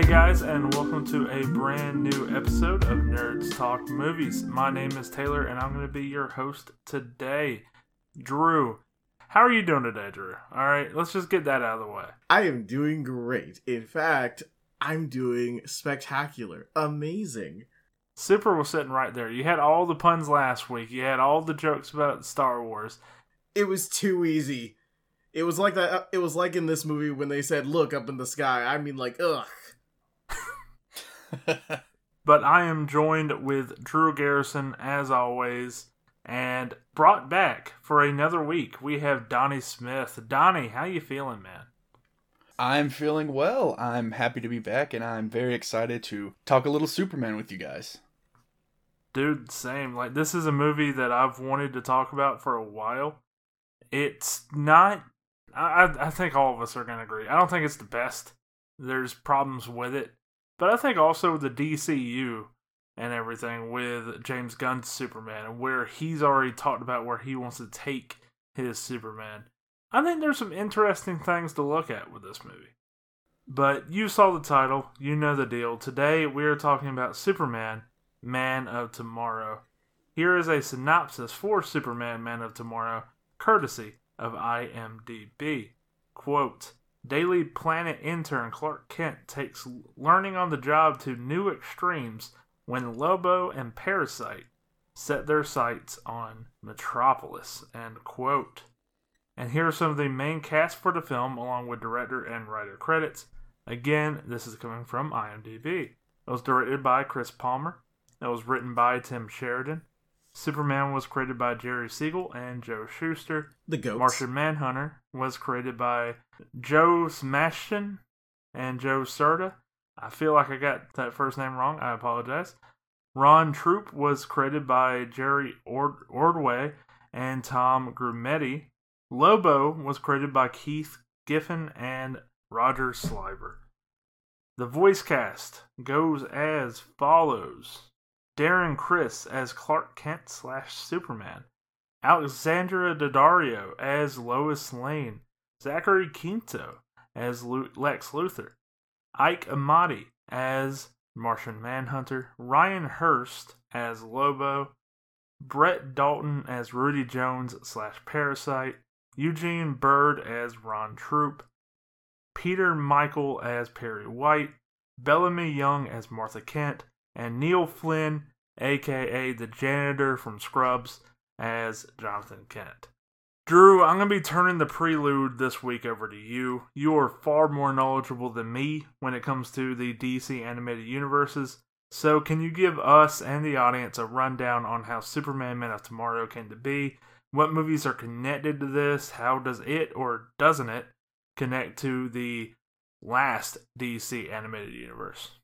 Hey guys, and welcome to a brand new episode of Nerds Talk Movies. My name is Taylor, and I'm going to be your host today. Drew, how are you doing today, Drew? All right, let's just get that out of the way. I am doing great. In fact, I'm doing spectacular. Amazing. Super was sitting right there. You had all the puns last week. You had all the jokes about Star Wars. It was too easy. It was like that. Uh, it was like in this movie when they said, "Look up in the sky." I mean, like, ugh. But I am joined with Drew Garrison as always, and brought back for another week. We have Donnie Smith. Donnie, how you feeling, man? I'm feeling well. I'm happy to be back, and I'm very excited to talk a little Superman with you guys. Dude, same. Like this is a movie that I've wanted to talk about for a while. It's not. I I think all of us are gonna agree. I don't think it's the best. There's problems with it, but I think also the DCU and everything with James Gunn's Superman and where he's already talked about where he wants to take his Superman. I think there's some interesting things to look at with this movie. But you saw the title, you know the deal. Today we are talking about Superman, Man of Tomorrow. Here is a synopsis for Superman, Man of Tomorrow, courtesy of IMDb. Quote Daily Planet intern Clark Kent takes learning on the job to new extremes when Lobo and Parasite set their sights on Metropolis. End quote. And here are some of the main cast for the film, along with director and writer credits. Again, this is coming from IMDb. It was directed by Chris Palmer. It was written by Tim Sheridan. Superman was created by Jerry Siegel and Joe Shuster. The goats. Martian Manhunter was created by Joe Smashton and Joe Certa. I feel like I got that first name wrong. I apologize. Ron Troupe was created by Jerry Ord- Ordway and Tom Grumetti. Lobo was created by Keith Giffen and Roger Slifer. The voice cast goes as follows. Darren Criss as Clark Kent slash Superman, Alexandra Daddario as Lois Lane, Zachary Quinto as Lex Luthor, Ike Amadi as Martian Manhunter, Ryan Hurst as Lobo, Brett Dalton as Rudy Jones slash Parasite, Eugene Byrd as Ron Troupe, Peter Michael as Perry White, Bellamy Young as Martha Kent, and Neil Flynn, aka the janitor from Scrubs, as Jonathan Kent. Drew, I'm going to be turning the prelude this week over to you. You are far more knowledgeable than me when it comes to the DC animated universes. So, can you give us and the audience a rundown on how Superman Man of Tomorrow came to be? What movies are connected to this? How does it or doesn't it connect to the last DC animated universe?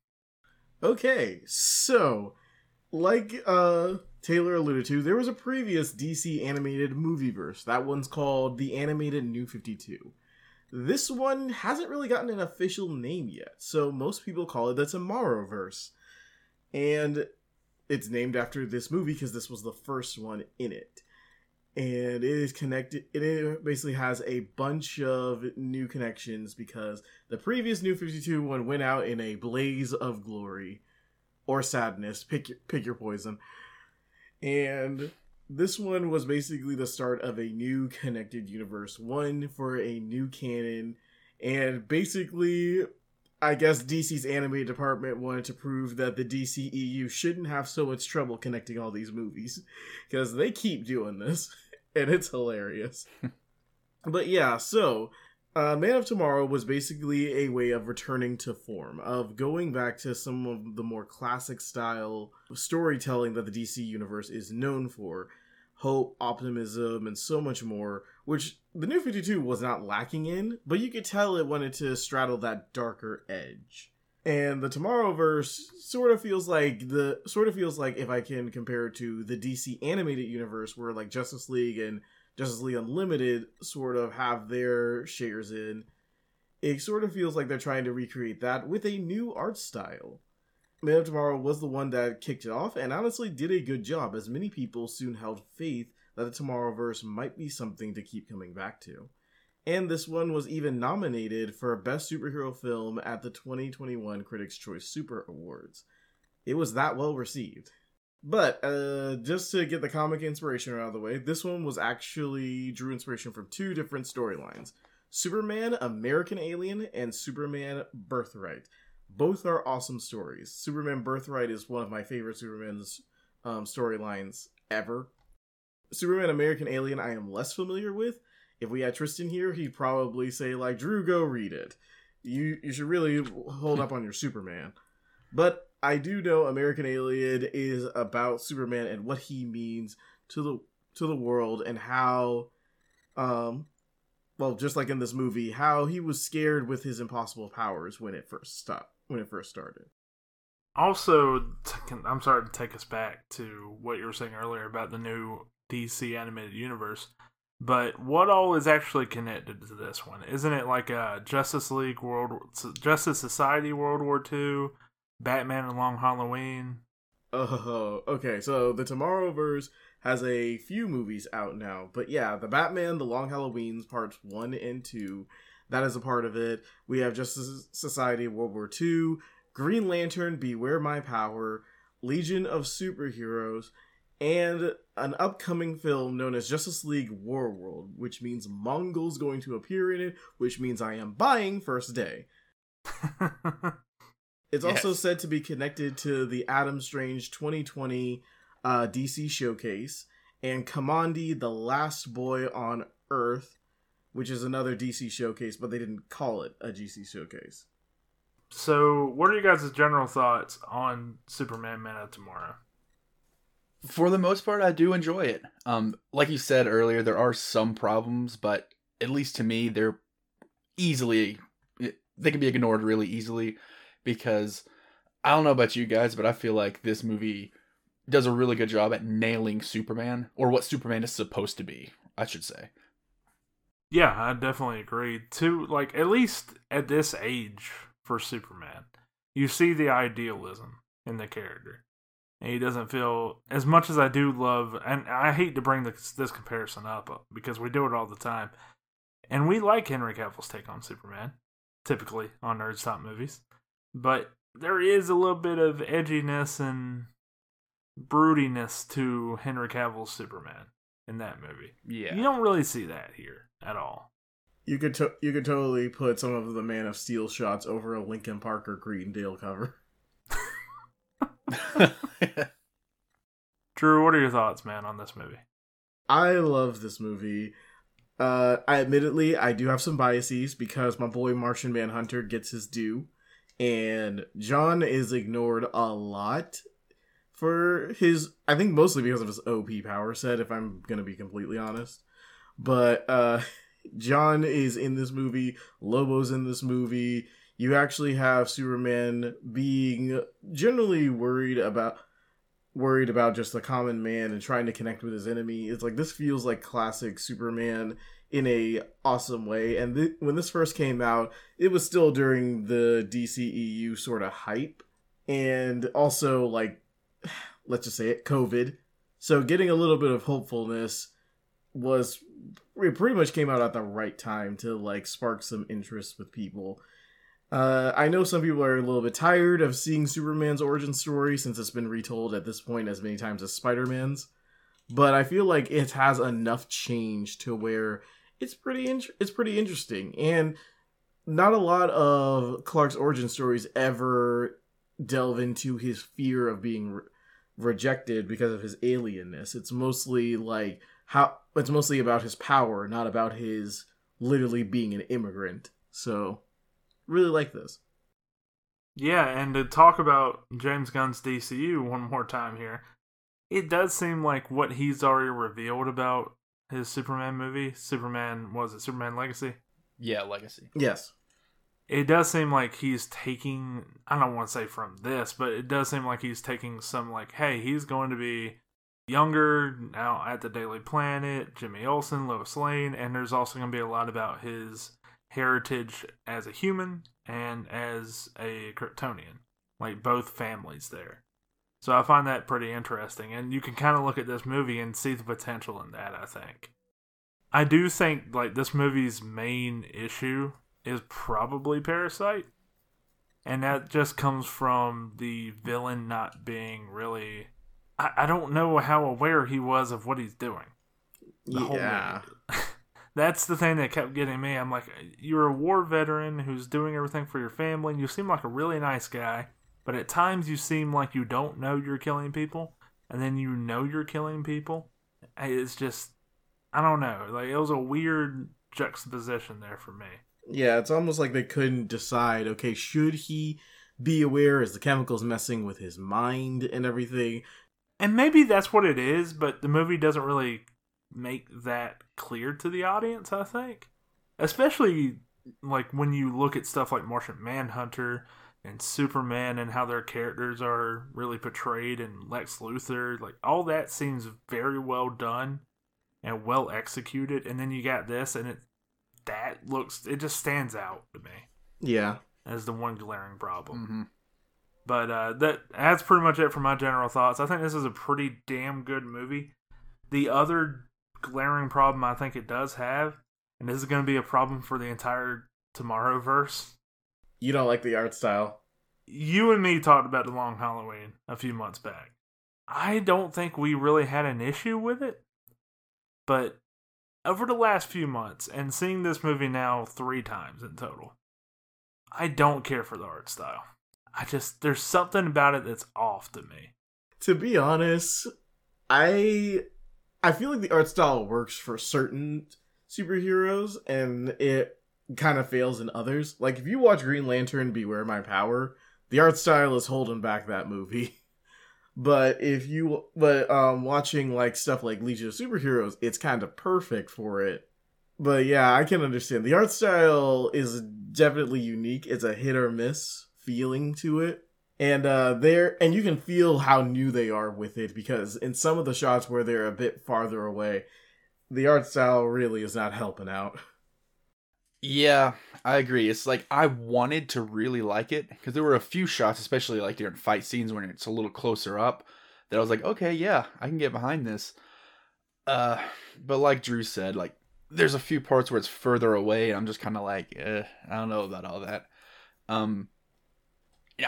Okay, so like uh Taylor alluded to, there was a previous DC animated movie verse. That one's called the Animated New 52. This one hasn't really gotten an official name yet, so most people call it the Tomorrowverse. And it's named after this movie because this was the first one in it. And it is connected, it basically has a bunch of new connections because the previous New 52 one went out in a blaze of glory or sadness. Pick your, pick your poison. And this one was basically the start of a new connected universe, one for a new canon, and basically, I guess DC's animated department wanted to prove that the DCEU shouldn't have so much trouble connecting all these movies because they keep doing this, and it's hilarious. but yeah, so uh, Man of Tomorrow was basically a way of returning to form, of going back to some of the more classic style storytelling that the DC universe is known for hope, optimism, and so much more, which the New 52 was not lacking in, but you could tell it wanted to straddle that darker edge. And the Tomorrowverse sort of feels like the sort of feels like if I can compare it to the DC animated universe where like Justice League and Justice League Unlimited sort of have their shares in. It sort of feels like they're trying to recreate that with a new art style. Man of Tomorrow was the one that kicked it off and honestly did a good job, as many people soon held faith that the Tomorrowverse might be something to keep coming back to. And this one was even nominated for Best Superhero Film at the 2021 Critics' Choice Super Awards. It was that well received. But uh, just to get the comic inspiration out of the way, this one was actually drew inspiration from two different storylines Superman American Alien and Superman Birthright. Both are awesome stories. Superman Birthright is one of my favorite Superman's um, storylines ever. Superman American Alien, I am less familiar with. If we had Tristan here, he'd probably say like, "Drew, go read it. You you should really hold up on your Superman." But I do know American Alien is about Superman and what he means to the to the world and how, um, well, just like in this movie, how he was scared with his impossible powers when it first stopped when it first started. Also, I'm sorry to take us back to what you were saying earlier about the new DC animated universe. But what all is actually connected to this one? Isn't it like a Justice League World, Justice Society World War II, Batman and Long Halloween? Oh, okay. So the Tomorrowverse has a few movies out now, but yeah, the Batman, the Long Halloweens parts one and two, that is a part of it. We have Justice Society World War II, Green Lantern, Beware My Power, Legion of Superheroes, and an upcoming film known as Justice League War World, which means Mongul's going to appear in it, which means I am buying first day. it's yes. also said to be connected to the Adam Strange 2020 uh, DC showcase and Kamandi, the last boy on Earth, which is another DC showcase, but they didn't call it a DC showcase. So, what are you guys' general thoughts on Superman Man of Tomorrow? For the most part, I do enjoy it. Um, like you said earlier, there are some problems, but at least to me, they're easily they can be ignored really easily because I don't know about you guys, but I feel like this movie does a really good job at nailing Superman or what Superman is supposed to be. I should say. Yeah, I definitely agree. To like at least at this age for Superman, you see the idealism in the character and he doesn't feel as much as I do love. And I hate to bring this, this comparison up uh, because we do it all the time, and we like Henry Cavill's take on Superman, typically on Nerds Talk movies, but there is a little bit of edginess and broodiness to Henry Cavill's Superman in that movie. Yeah, you don't really see that here at all. You could to- you could totally put some of the Man of Steel shots over a Linkin Park or Green Day cover. Drew, what are your thoughts, man, on this movie? I love this movie. Uh, I admittedly I do have some biases because my boy Martian Manhunter gets his due, and John is ignored a lot for his. I think mostly because of his OP power set. If I'm gonna be completely honest, but uh, John is in this movie. Lobo's in this movie you actually have Superman being generally worried about worried about just the common man and trying to connect with his enemy. It's like this feels like classic Superman in a awesome way. And th- when this first came out, it was still during the DCEU sort of hype and also like let's just say it COVID. So getting a little bit of hopefulness was it pretty much came out at the right time to like spark some interest with people uh, I know some people are a little bit tired of seeing Superman's origin story since it's been retold at this point as many times as Spider Man's, but I feel like it has enough change to where it's pretty in- it's pretty interesting, and not a lot of Clark's origin stories ever delve into his fear of being re- rejected because of his alienness. It's mostly like how it's mostly about his power, not about his literally being an immigrant. So really like this. Yeah, and to talk about James Gunn's DCU one more time here, it does seem like what he's already revealed about his Superman movie, Superman was it Superman Legacy? Yeah, Legacy. Yes. It does seem like he's taking I don't want to say from this, but it does seem like he's taking some like, hey, he's going to be younger now at the Daily Planet, Jimmy Olsen, Lois Lane, and there's also going to be a lot about his heritage as a human and as a Kryptonian, like both families there. So I find that pretty interesting, and you can kind of look at this movie and see the potential in that. I think. I do think like this movie's main issue is probably Parasite. And that just comes from the villain not being really I, I don't know how aware he was of what he's doing. The whole yeah. movie. That's the thing that kept getting me. I'm like, you're a war veteran who's doing everything for your family, and you seem like a really nice guy, but at times you seem like you don't know you're killing people, and then you know you're killing people. It's just, I don't know. Like, it was a weird juxtaposition there for me. Yeah, it's almost like they couldn't decide, okay, should he be aware? Is the chemicals messing with his mind and everything? And maybe that's what it is, but the movie doesn't really make that clear to the audience, I think. Especially like when you look at stuff like Martian Manhunter and Superman and how their characters are really portrayed and Lex Luthor, like all that seems very well done and well executed. And then you got this and it that looks it just stands out to me Yeah. as the one glaring problem. hmm But uh, that that's pretty much it for my general thoughts. I think this is a pretty damn good movie. The other glaring problem I think it does have, and this is going to be a problem for the entire Tomorrowverse. You don't like the art style. You and me talked about the Long Halloween a few months back. I don't think we really had an issue with it, but over the last few months and seeing this movie now three times in total, I don't care for the art style. I just there's something about it that's off to me. To be honest, I I feel like the art style works for certain superheroes and it kind of fails in others. Like if you watch Green Lantern Beware My Power, the art style is holding back that movie. But if you but um watching like stuff like Legion of Superheroes, it's kind of perfect for it. But yeah, I can understand. The art style is definitely unique. It's a hit or miss feeling to it. And uh there and you can feel how new they are with it because in some of the shots where they're a bit farther away, the art style really is not helping out. Yeah, I agree. It's like I wanted to really like it because there were a few shots, especially like during fight scenes when it's a little closer up, that I was like, okay, yeah, I can get behind this. Uh, but like Drew said, like there's a few parts where it's further away, and I'm just kind of like, eh, I don't know about all that. Um,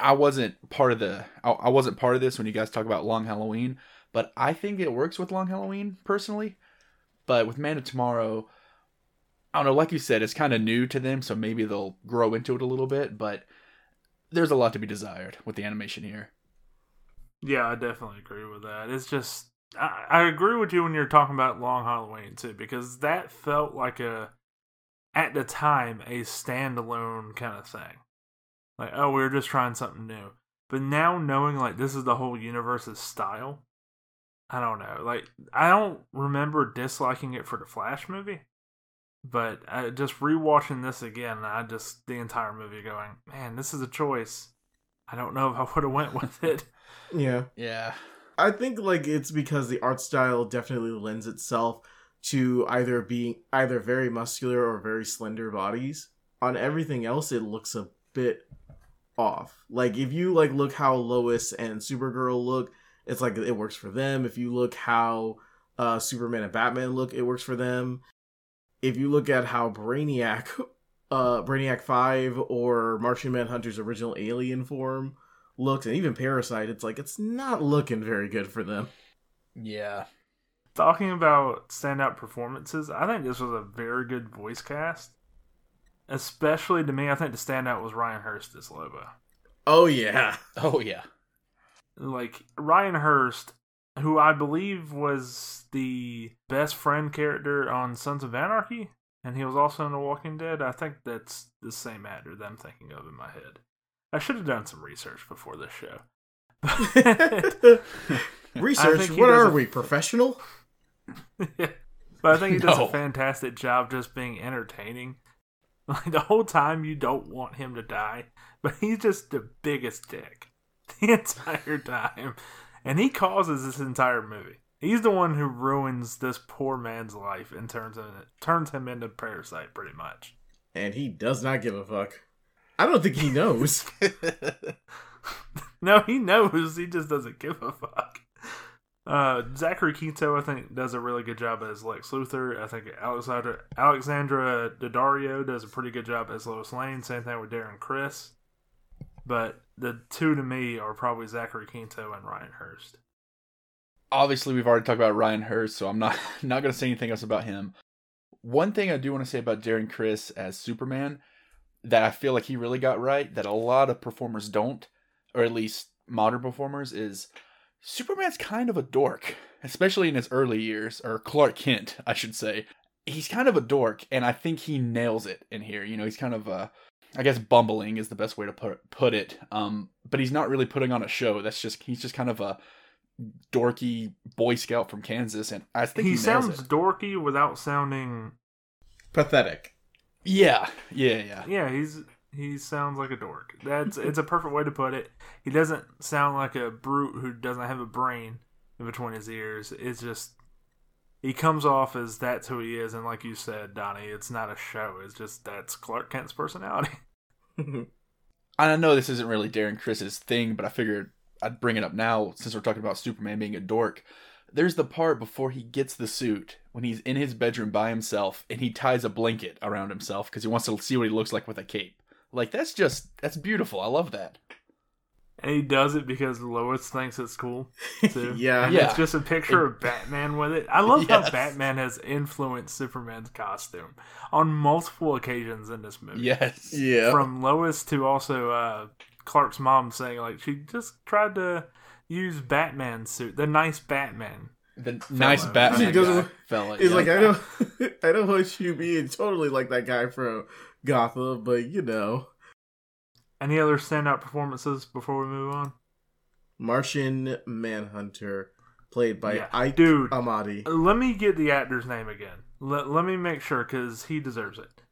I wasn't part of the, I, wasn't part of this when you guys talk about Long Halloween, but I think it works with Long Halloween personally. But with Man of Tomorrow, I don't know, like you said, it's kind of new to them, so maybe they'll grow into it a little bit, but there's a lot to be desired with the animation here. Yeah, I definitely agree with that. It's just I, I agree with you when you're talking about Long Halloween too, because that felt like a at the time a standalone kind of thing. Like, oh, we were just trying something new. But now knowing like this is the whole universe's style, I don't know. Like, I don't remember disliking it for the Flash movie, but I, just rewatching this again, I just the entire movie going, man, this is a choice. I don't know if I would have went with it. Yeah. Yeah. I think like it's because the art style definitely lends itself to either being either very muscular or very slender bodies. On everything else it looks a bit off. Like if you like look how Lois and Supergirl look, it's like it works for them. If you look how uh Superman and Batman look, it works for them. If you look at how Brainiac uh Brainiac 5 or Martian Manhunter's original alien form looks and even Parasite, it's like it's not looking very good for them. Yeah. Talking about standout performances, I think this was a very good voice cast. Especially to me, I think the standout was Ryan Hurst as Lobo. Oh yeah. Oh, yeah. Like Ryan Hurst, who I believe was the best friend character on Sons of Anarchy, and he was also in The Walking Dead. I think that's the same actor that I'm thinking of in my head. I should have done some research before this show. Research, what are a- we, professional? but I think he does No. a fantastic job just being entertaining. Like the whole time, you don't want him to die, but he's just the biggest dick the entire time, and he causes this entire movie. He's the one who ruins this poor man's life and turns him turns him into parasite, pretty much. And he does not give a fuck. I don't think he knows. No, he knows. He just doesn't give a fuck. Uh, Zachary Quinto, I think, does a really good job as Lex Luthor. I think Alexandra Alexandra Daddario does a pretty good job as Lois Lane. Same thing with Darren Criss. But the two to me are probably Zachary Quinto and Ryan Hurst. Obviously, we've already talked about Ryan Hurst, so I'm not not going to say anything else about him. One thing I do want to say about Darren Criss as Superman that I feel like he really got right that a lot of performers don't, or at least modern performers, is Superman's kind of a dork, especially in his early years, or Clark Kent, I should say. He's kind of a dork, and I think he nails it in here. You know, he's kind of uh, I guess bumbling is the best way to put put it. Um, but he's not really putting on a show. That's just he's just kind of a dorky boy scout from Kansas, and I think he, He, nails sounds it. dorky without sounding. Pathetic. Yeah, yeah, yeah. Yeah, he's he sounds like a dork. That's it's a perfect way to put it. He doesn't sound like a brute who doesn't have a brain in between his ears. It's just he comes off as that's who he is, and like you said, Donnie, it's not a show. It's just that's Clark Kent's personality. I know this isn't really Darren Criss's thing, but I figured I'd bring it up now since we're talking about Superman being a dork. There's the part before he gets the suit when he's in his bedroom by himself and he ties a blanket around himself because he wants to see what he looks like with a cape. Like that's just that's beautiful. I love that. And he does it because Lois thinks it's cool too. Yeah. And Yeah. it's just a picture of Batman with it. I love how Batman has influenced Superman's costume on multiple occasions in this movie. Yes. Yeah. From Lois to also uh, Clark's mom saying like she just tried to use Batman's suit, the nice Batman. The nice Fella. Batman She goes guy, away- fella. It's yeah. like I know, I know what you being Totally like that guy from Gotham, but you know, Any other standout performances before we move on? Martian Manhunter, played by Yeah. Ike Dude. Amadi. Let me get the actor's name again. Let, let me make sure because he deserves it.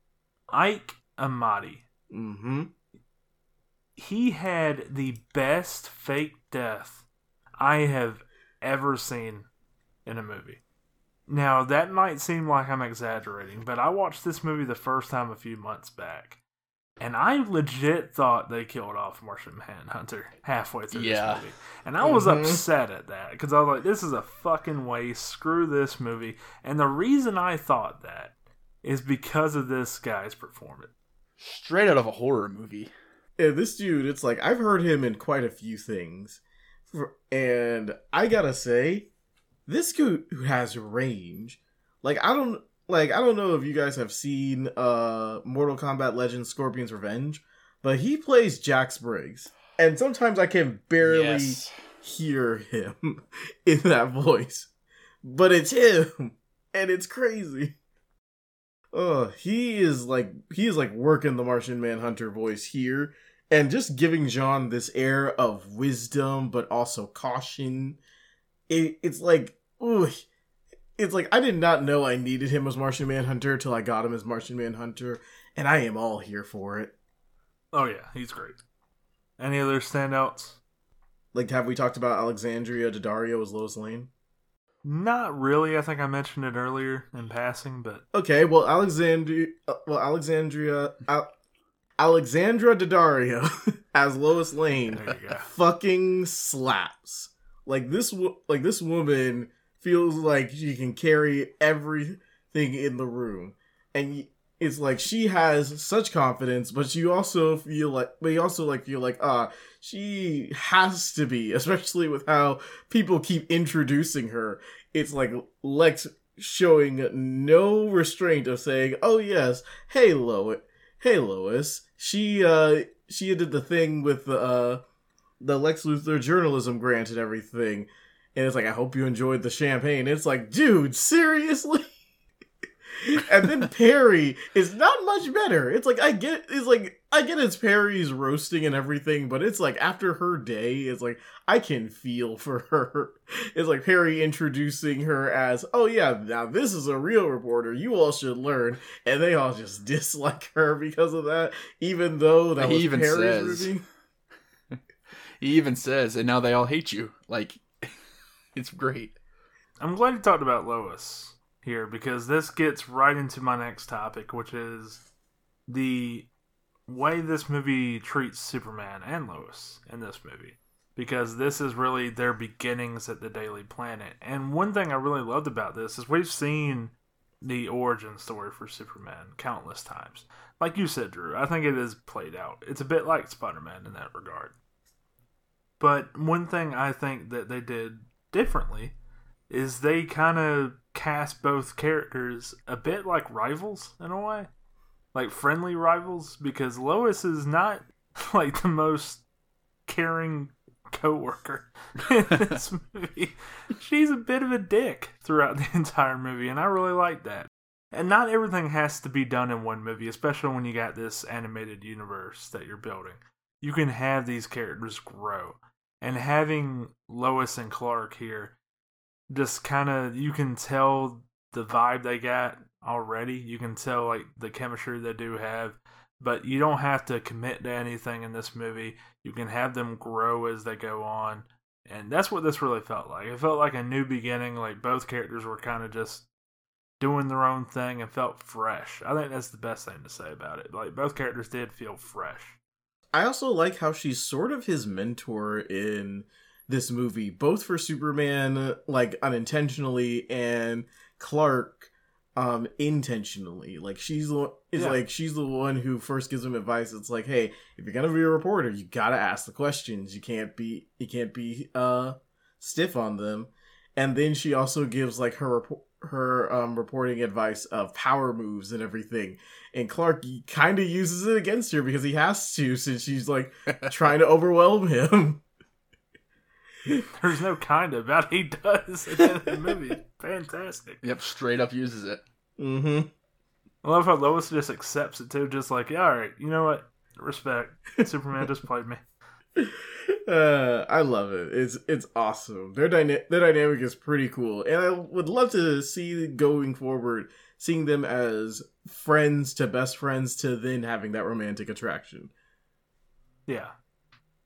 Ike Amadi. Mm-hmm. he had the best fake death I have ever seen in a movie. Now, that might seem like I'm exaggerating, but I watched this movie the first time a few months back. And I legit thought they killed off Martian Manhunter halfway through Yeah. this movie. And I was Mhm. upset at that because I was like, this is a fucking waste. Screw this movie. And the reason I thought that is because of this guy's performance. straight out of a horror movie. Yeah, this dude, it's like I've heard him in quite a few things, and I gotta say, this dude who has range. Like I don't like I don't know if you guys have seen uh Mortal Kombat Legends Scorpion's Revenge, but he plays Jax Briggs, and sometimes I can barely Yes. hear him in that voice, but it's him, and it's crazy. Oh, he is like he is like working the Martian Manhunter voice here, and just giving John this air of wisdom, but also caution. It, it's like, ooh, it's like I did not know I needed him as Martian Manhunter till I got him as Martian Manhunter, and I am all here for it. Oh, yeah, he's great. Any other standouts? Like, have we talked about Alexandria Daddario as Lois Lane? Not really. I think I mentioned it earlier in passing, but Okay, well, Alexandria, uh, well, Alexandria, Al- Alexandra Daddario as Lois Lane there you go. fucking slaps. Like this, wo- like this woman feels like she can carry everything in the room, and it's like she has such confidence, but you also feel like, but you also like feel like, ah, she has to be, especially with how people keep introducing her. It's like Lex showing no restraint of saying, "Oh yes, hey Lois, hey Lois." She uh she did the thing with uh the Lex Luthor journalism grant and everything, and it's like, "I hope you enjoyed the champagne." It's like, dude, seriously. and then Perry is not much better. It's like I get it's like I get it's Perry's roasting and everything, but it's like after her day, it's like I can feel for her. It's like Perry introducing her as, "Oh yeah, now this is a real reporter. You all should learn." And they all just dislike her because of that, even though that He was even Perry's says-. He even says, and now they all hate you. Like, it's great. I'm glad you talked about Lois here because this gets right into my next topic, which is the way this movie treats Superman and Lois in this movie. because this is really their beginnings at the Daily Planet. And one thing I really loved about this is we've seen the origin story for Superman countless times. Like you said, Drew, I think it is played out. It's a bit like Spider Man in that regard. But one thing I think that they did differently is they kind of cast both characters a bit like rivals in a way. Like friendly rivals, because Lois is not like the most caring co-worker in this movie. She's a bit of a dick throughout the entire movie, and I really like that. And not everything has to be done in one movie, especially when you got this animated universe that you're building. You can have these characters grow. And having Lois and Clark here, just kind of, you can tell the vibe they got already. You can tell, like, the chemistry they do have but you don't have to commit to anything in this movie. You can have them grow as they go on. And that's what this really felt like. It felt like a new beginning, like both characters were kind of just doing their own thing and felt fresh. I think that's the best thing to say about it. Like both characters did feel fresh. I also like how she's sort of his mentor in this movie, both for Superman, like unintentionally, and Clark um intentionally. Like she's the is Yeah. like she's the one who first gives him advice. It's like hey if you're gonna be a reporter you gotta ask the questions. You can't be you can't be uh stiff on them and then she also gives like her report her um reporting advice of power moves and everything and clark kind of uses it against her because he has to since she's like trying to overwhelm him There's no kind of about he does at the end of the movie. Fantastic. Yep, straight up uses it. mm-hmm I love how Lois just accepts it too, just like, yeah, all right, you know what? Respect. Superman just played me. uh, I love it. It's it's awesome. Their dyna- their dynamic is pretty cool, and I would love to see going forward, seeing them as friends to best friends to then having that romantic attraction. Yeah.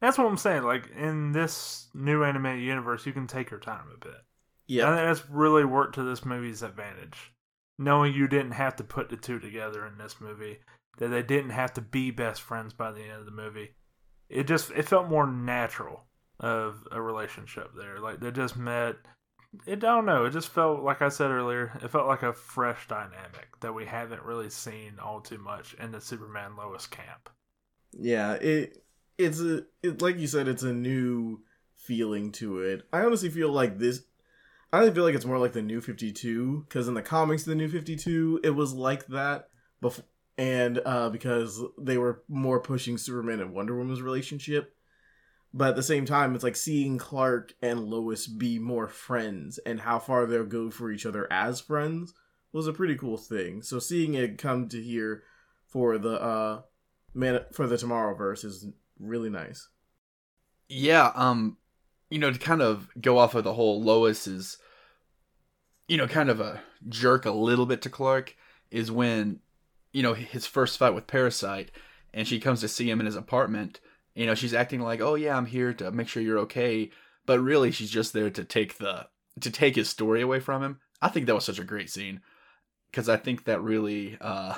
That's what I'm saying. Like in this new animated universe, you can take your time a bit. I Yeah, think that's really worked to this movie's advantage. Knowing you didn't have to put the two together in this movie, that they didn't have to be best friends by the end of the movie. It just it felt more natural of a relationship there. Like they just met. It I don't know. It just felt like I said earlier. It felt like a fresh dynamic that we haven't really seen all too much in the Superman Lois camp. yeah. It it's a it, like you said, it's a new feeling to it. I honestly feel like this. I feel like it's more like the New Fifty Two because in the comics, the New Fifty Two, it was like that before, and uh, because they were more pushing Superman and Wonder Woman's relationship. But at the same time, it's like seeing Clark and Lois be more friends and how far they'll go for each other as friends was a pretty cool thing. So seeing it come to here for the uh man for the Tomorrowverse is really nice. Yeah, um, you know, to kind of go off of the whole Lois is, you know, kind of a jerk a little bit to Clark is when, you know, his first fight with Parasite, and she comes to see him in his apartment. You know, she's acting like, "Oh yeah, I'm here to make sure you're okay," but really she's just there to take the to take his story away from him. I think that was such a great scene because I think that really, uh,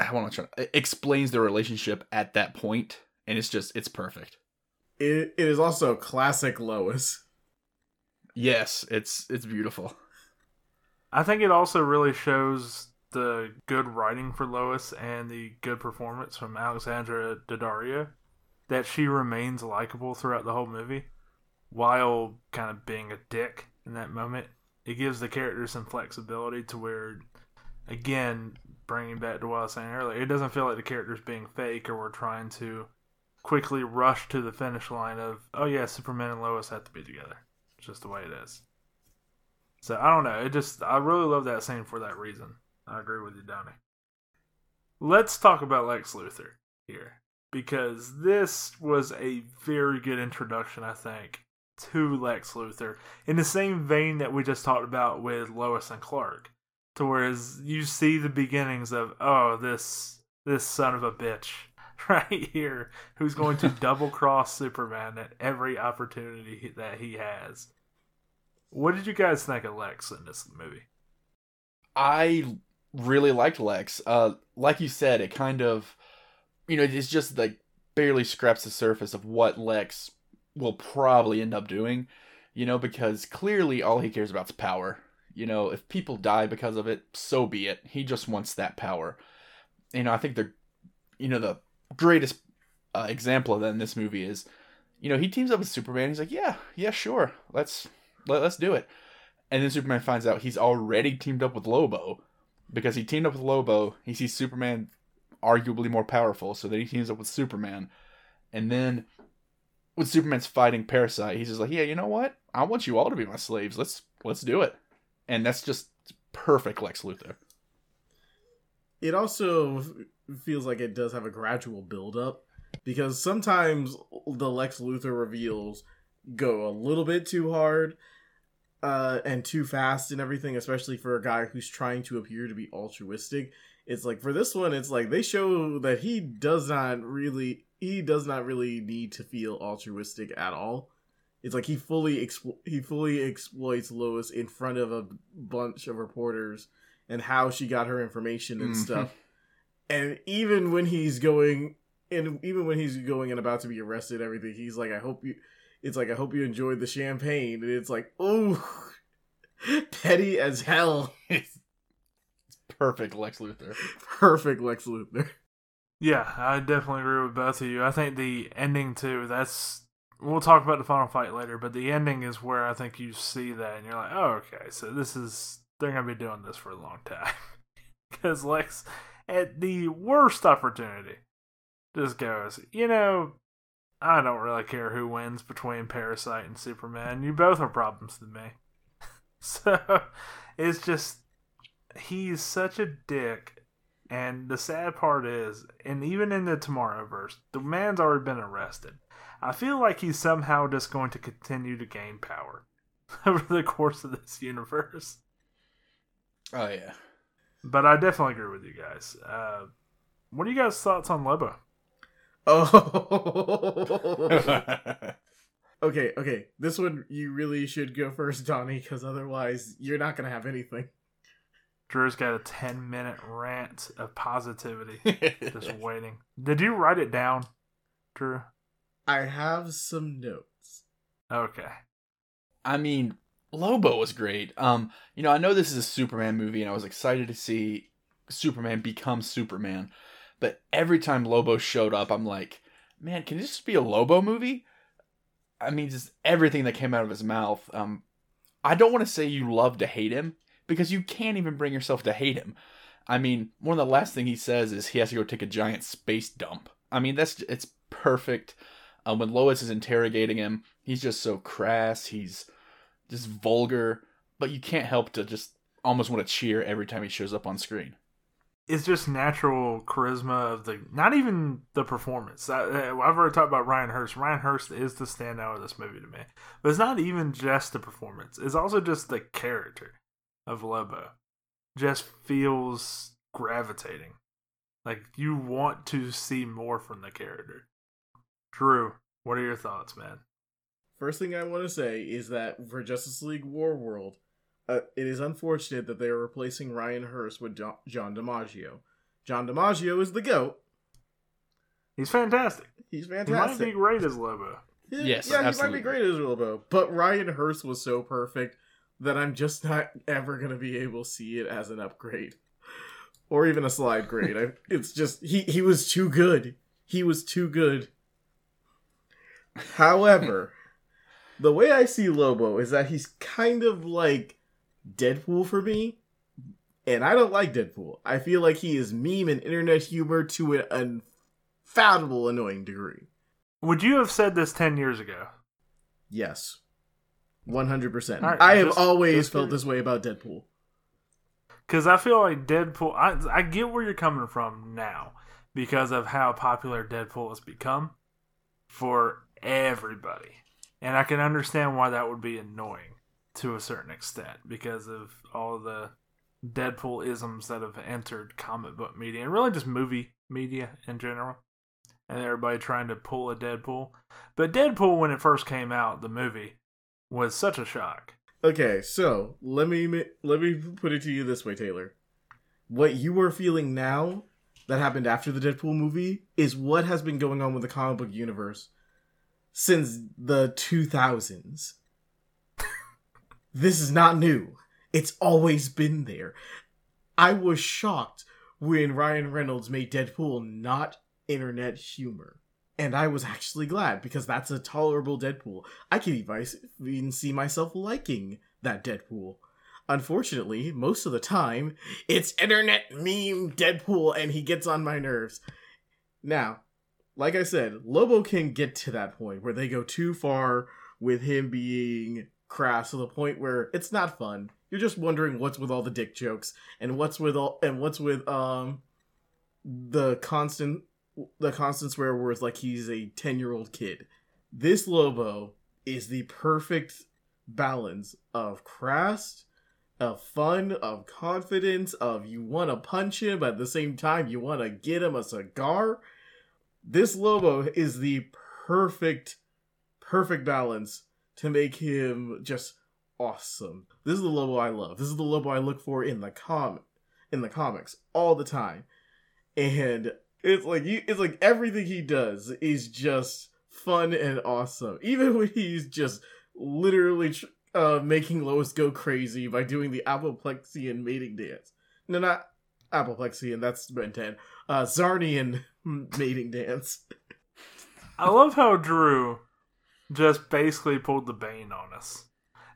I want to try explains the relationship at that point, and it's just it's perfect. It, it is also classic Lois. Yes, it's it's beautiful. I think it also really shows the good writing for Lois and the good performance from Alexandra Daddario that she remains likable throughout the whole movie while kind of being a dick in that moment. It gives the character some flexibility to where, again, bringing back to what I was saying earlier, it doesn't feel like the character's being fake or we're trying to quickly rush to the finish line of, oh yeah, Superman and Lois have to be together. It's just the way it is. So I don't know. It just I really love that scene for that reason. I agree with you, Donnie. Let's talk about Lex Luthor here because this was a very good introduction, I think, to Lex Luthor in the same vein that we just talked about with Lois and Clark. To whereas you see the beginnings of oh this this son of a bitch right here who's going to double cross Superman at every opportunity that he has. What did you guys think of Lex in this movie? I really liked Lex. Uh, like you said, it kind of, you know, it's just like barely scraps the surface of what Lex will probably end up doing, you know, because clearly all he cares about is power. You know, if people die because of it, so be it. He just wants that power. You know, I think the, you know, the greatest uh, example of that in this movie is, you know, he teams up with Superman. He's like, yeah, yeah, sure, let's let, let's do it. And then Superman finds out he's already teamed up with Lobo because he teamed up with Lobo. He sees Superman arguably more powerful, so then he teams up with Superman. And then when Superman's fighting Parasite, he's just like, "Yeah, you know what? I want you all to be my slaves. Let's let's do it." And that's just perfect Lex Luthor. It also feels like it does have a gradual build up because sometimes the Lex Luthor reveals go a little bit too hard uh, and too fast and everything, especially for a guy who's trying to appear to be altruistic. It's like for this one, it's like they show that he does not really he does not really need to feel altruistic at all. It's like he fully explo- he fully exploits Lois in front of a bunch of reporters and how she got her information and Mhm. stuff. And even when he's going and even when he's going and about to be arrested, everything, he's like, I hope you it's like I hope you enjoyed the champagne. And it's like, oh petty as hell. it's perfect Lex Luthor. Perfect Lex Luthor. Yeah, I definitely agree with both of you. I think the ending too. That's we'll talk about the final fight later, but the ending is where I think you see that, and you're like, oh, okay, so this is they're gonna be doing this for a long time because Lex, at the worst opportunity, just goes, you know, I don't really care who wins between Parasite and Superman. You both are problems to me. so it's just he's such a dick and the sad part is, and even in the Tomorrowverse, the man's already been arrested. I feel like he's somehow just going to continue to gain power over the course of this universe. Oh yeah. But I definitely agree with you guys. Uh, what are you guys' thoughts on Lobo? Oh. okay, okay. This one you really should go first, Donnie, because otherwise you're not gonna have anything. Drew's got a 10 minute rant of positivity just waiting. Did you write it down, Drew? I have some notes. Okay. I mean, Lobo was great. Um, you know, I know this is a Superman movie, and I was excited to see Superman become Superman. But every time Lobo showed up, I'm like, man, can this just be a Lobo movie? I mean, just everything that came out of his mouth. Um, I don't want to say you love to hate him because you can't even bring yourself to hate him. I mean, one of the last thing he says is he has to go take a giant space dump. I mean, that's it's perfect. Um, when Lois is interrogating him, he's just so crass. He's just vulgar, but you can't help to just almost want to cheer every time he shows up on screen. It's just natural charisma of the not even the performance. I, I've already talked about Ryan Hurst. Ryan Hurst is the standout of this movie to me, but it's not even just the performance. It's also just the character of Lobo. Just feels gravitating, like you want to see more from the character. Drew, what are your thoughts, man? First thing I want to say is that for Justice League War World, uh, it is unfortunate that they are replacing Ryan Hurst with Jo- John DiMaggio. John DiMaggio is the goat. He's fantastic. He's fantastic. He might be great as Lobo. Yeah, Yes, yeah, absolutely. he might be great as Lobo, but Ryan Hurst was so perfect that I'm just not ever gonna be able to see it as an upgrade or even a slide grade. I, it's just he he was too good. He was too good. However, the way I see Lobo is that he's kind of like Deadpool for me. And I don't like Deadpool. I feel like he is meme and internet humor to an unfathomable annoying degree. Would you have said this ten years ago? Yes. 100%. All right, I have just- always just felt this way about Deadpool. Because I feel like Deadpool, I, I get where you're coming from now because of how popular Deadpool has become for everybody. And I can understand why that would be annoying to a certain extent because of all the Deadpool isms that have entered comic book media and really just movie media in general. And everybody trying to pull a Deadpool. But Deadpool, when it first came out, the movie, was such a shock. Okay, so let me let me put it to you this way, Taylor. What you are feeling now that happened after the Deadpool movie is what has been going on with the comic book universe since the 2000s. This is not new. It's always been there. I was shocked when Ryan Reynolds made Deadpool not internet humor. And I was actually glad because that's a tolerable Deadpool. I can even see myself liking that Deadpool. Unfortunately, most of the time, it's internet meme Deadpool and he gets on my nerves. Now, like I said, Lobo can get to that point where they go too far with him being crass to the point where it's not fun. You're just wondering what's with all the dick jokes and what's with all and what's with um the constant the constant swear words like he's a 10 year old kid. This Lobo is the perfect balance of crass, of fun, of confidence, of you want to punch him, but at the same time you want to get him a cigar. This Lobo is the perfect, perfect balance to make him just awesome. This is the Lobo I love. This is the Lobo I look for in the com in the comics all the time. And it's like you it's like everything he does is just fun and awesome. Even when he's just literally uh, making Lois go crazy by doing the Appoplexian mating dance. No, not Appoplexian, that's Ben 10. Uh, Czarnian mating dance. I love how Drew just basically pulled the Bane on us.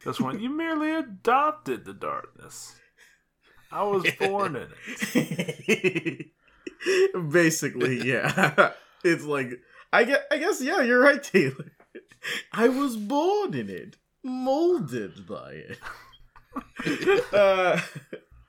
Just went, you merely adopted the darkness. I was born in it. Basically, yeah. it's like I get I guess yeah, you're right, Taylor. I was born in it, molded by it. uh,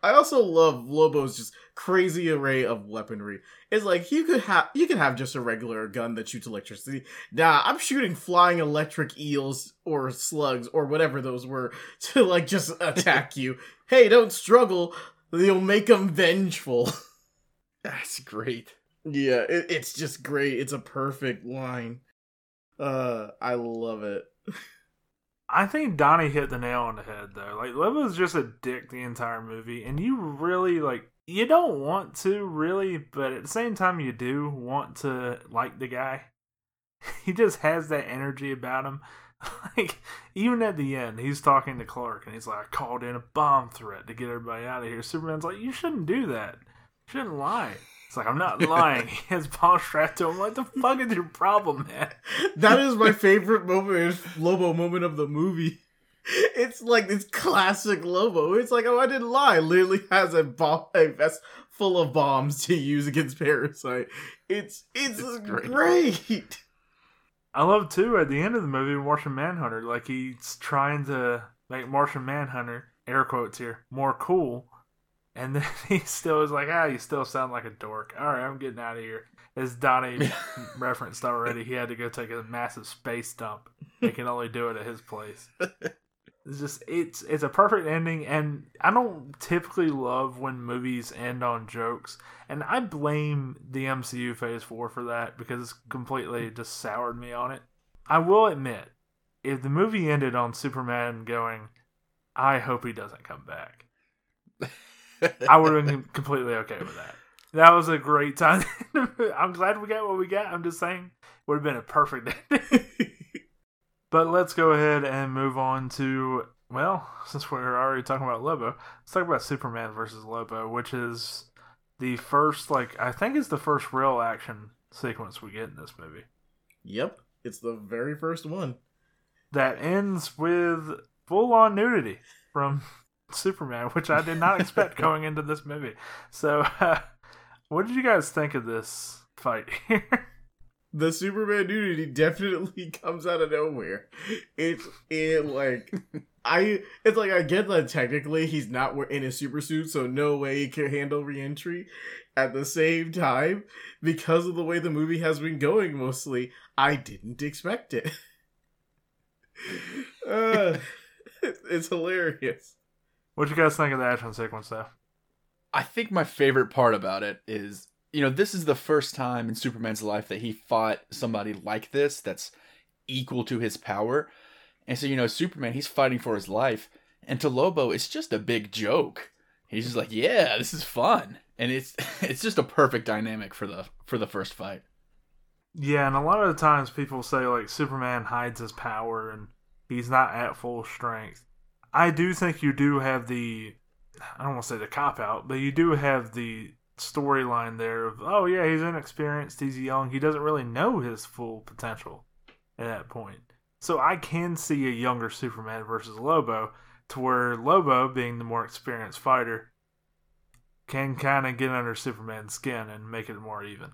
I also love Lobo's just crazy array of weaponry. It's like you could have you could have just a regular gun that shoots electricity. Nah, I'm shooting flying electric eels or slugs or whatever those were to like just attack you. hey, don't struggle. You'll make them vengeful. That's great. Yeah, it, it's just great. It's a perfect line. Uh, I love it. I think Donnie hit the nail on the head though. Like Lobo's just a dick the entire movie, and you really like you don't want to really, but at the same time you do want to like the guy. He just has that energy about him. Like even at the end, he's talking to Clark, and he's like, "I called in a bomb threat to get everybody out of here." Superman's like, "You shouldn't do that." shouldn't lie. It's like I'm not lying. He has paw strapped to him. What the fuck is your problem, man? That is my favorite moment, Lobo moment of the movie. It's like this classic Lobo. It's like, oh, I didn't lie. Literally has a bomb, a vest full of bombs to use against Parasite. It's it's, it's great. great. I love too at the end of the movie Martian Manhunter, like he's trying to make Martian Manhunter air quotes here more cool and then he still is like, ah, you still sound like a dork. All right, I'm getting out of here. As Donnie referenced already, he had to go take a massive space dump. He can only do it at his place. It's just it's it's a perfect ending, and I don't typically love when movies end on jokes, and I blame the MCU Phase Four for that because it's completely just soured me on it. I will admit, if the movie ended on Superman going, I hope he doesn't come back. I would have been completely okay with that. That was a great time. I'm glad we got what we got. I'm just saying, would have been a perfect ending. but let's go ahead and move on to well, since we're already talking about Lobo, let's talk about Superman versus Lobo, which is the first, like, I think it's the first real action sequence we get in this movie. Yep, it's the very first one. That ends with full on nudity from Superman, which I did not expect going into this movie. So, uh, what did you guys think of this fight here? the Superman nudity definitely comes out of nowhere. It's it like I it's like I get that technically he's not in a super suit, so no way he can handle reentry. At the same time, because of the way the movie has been going, mostly I didn't expect it. uh, it's hilarious. What do you guys think of the action sequence, though? I think my favorite part about it is, you know, this is the first time in Superman's life that he fought somebody like this that's equal to his power. And so, you know, Superman, he's fighting for his life. And to Lobo, it's just a big joke. He's just like, yeah, this is fun. And it's it's just a perfect dynamic for the for the first fight. Yeah, and a lot of the times people say like Superman hides his power and he's not at full strength. I do think you do have the I don't want to say the cop out, but you do have the storyline there of oh yeah, he's inexperienced, he's young, he doesn't really know his full potential at that point. So I can see a younger Superman versus Lobo, to where Lobo, being the more experienced fighter, can kind of get under Superman's skin and make it more even.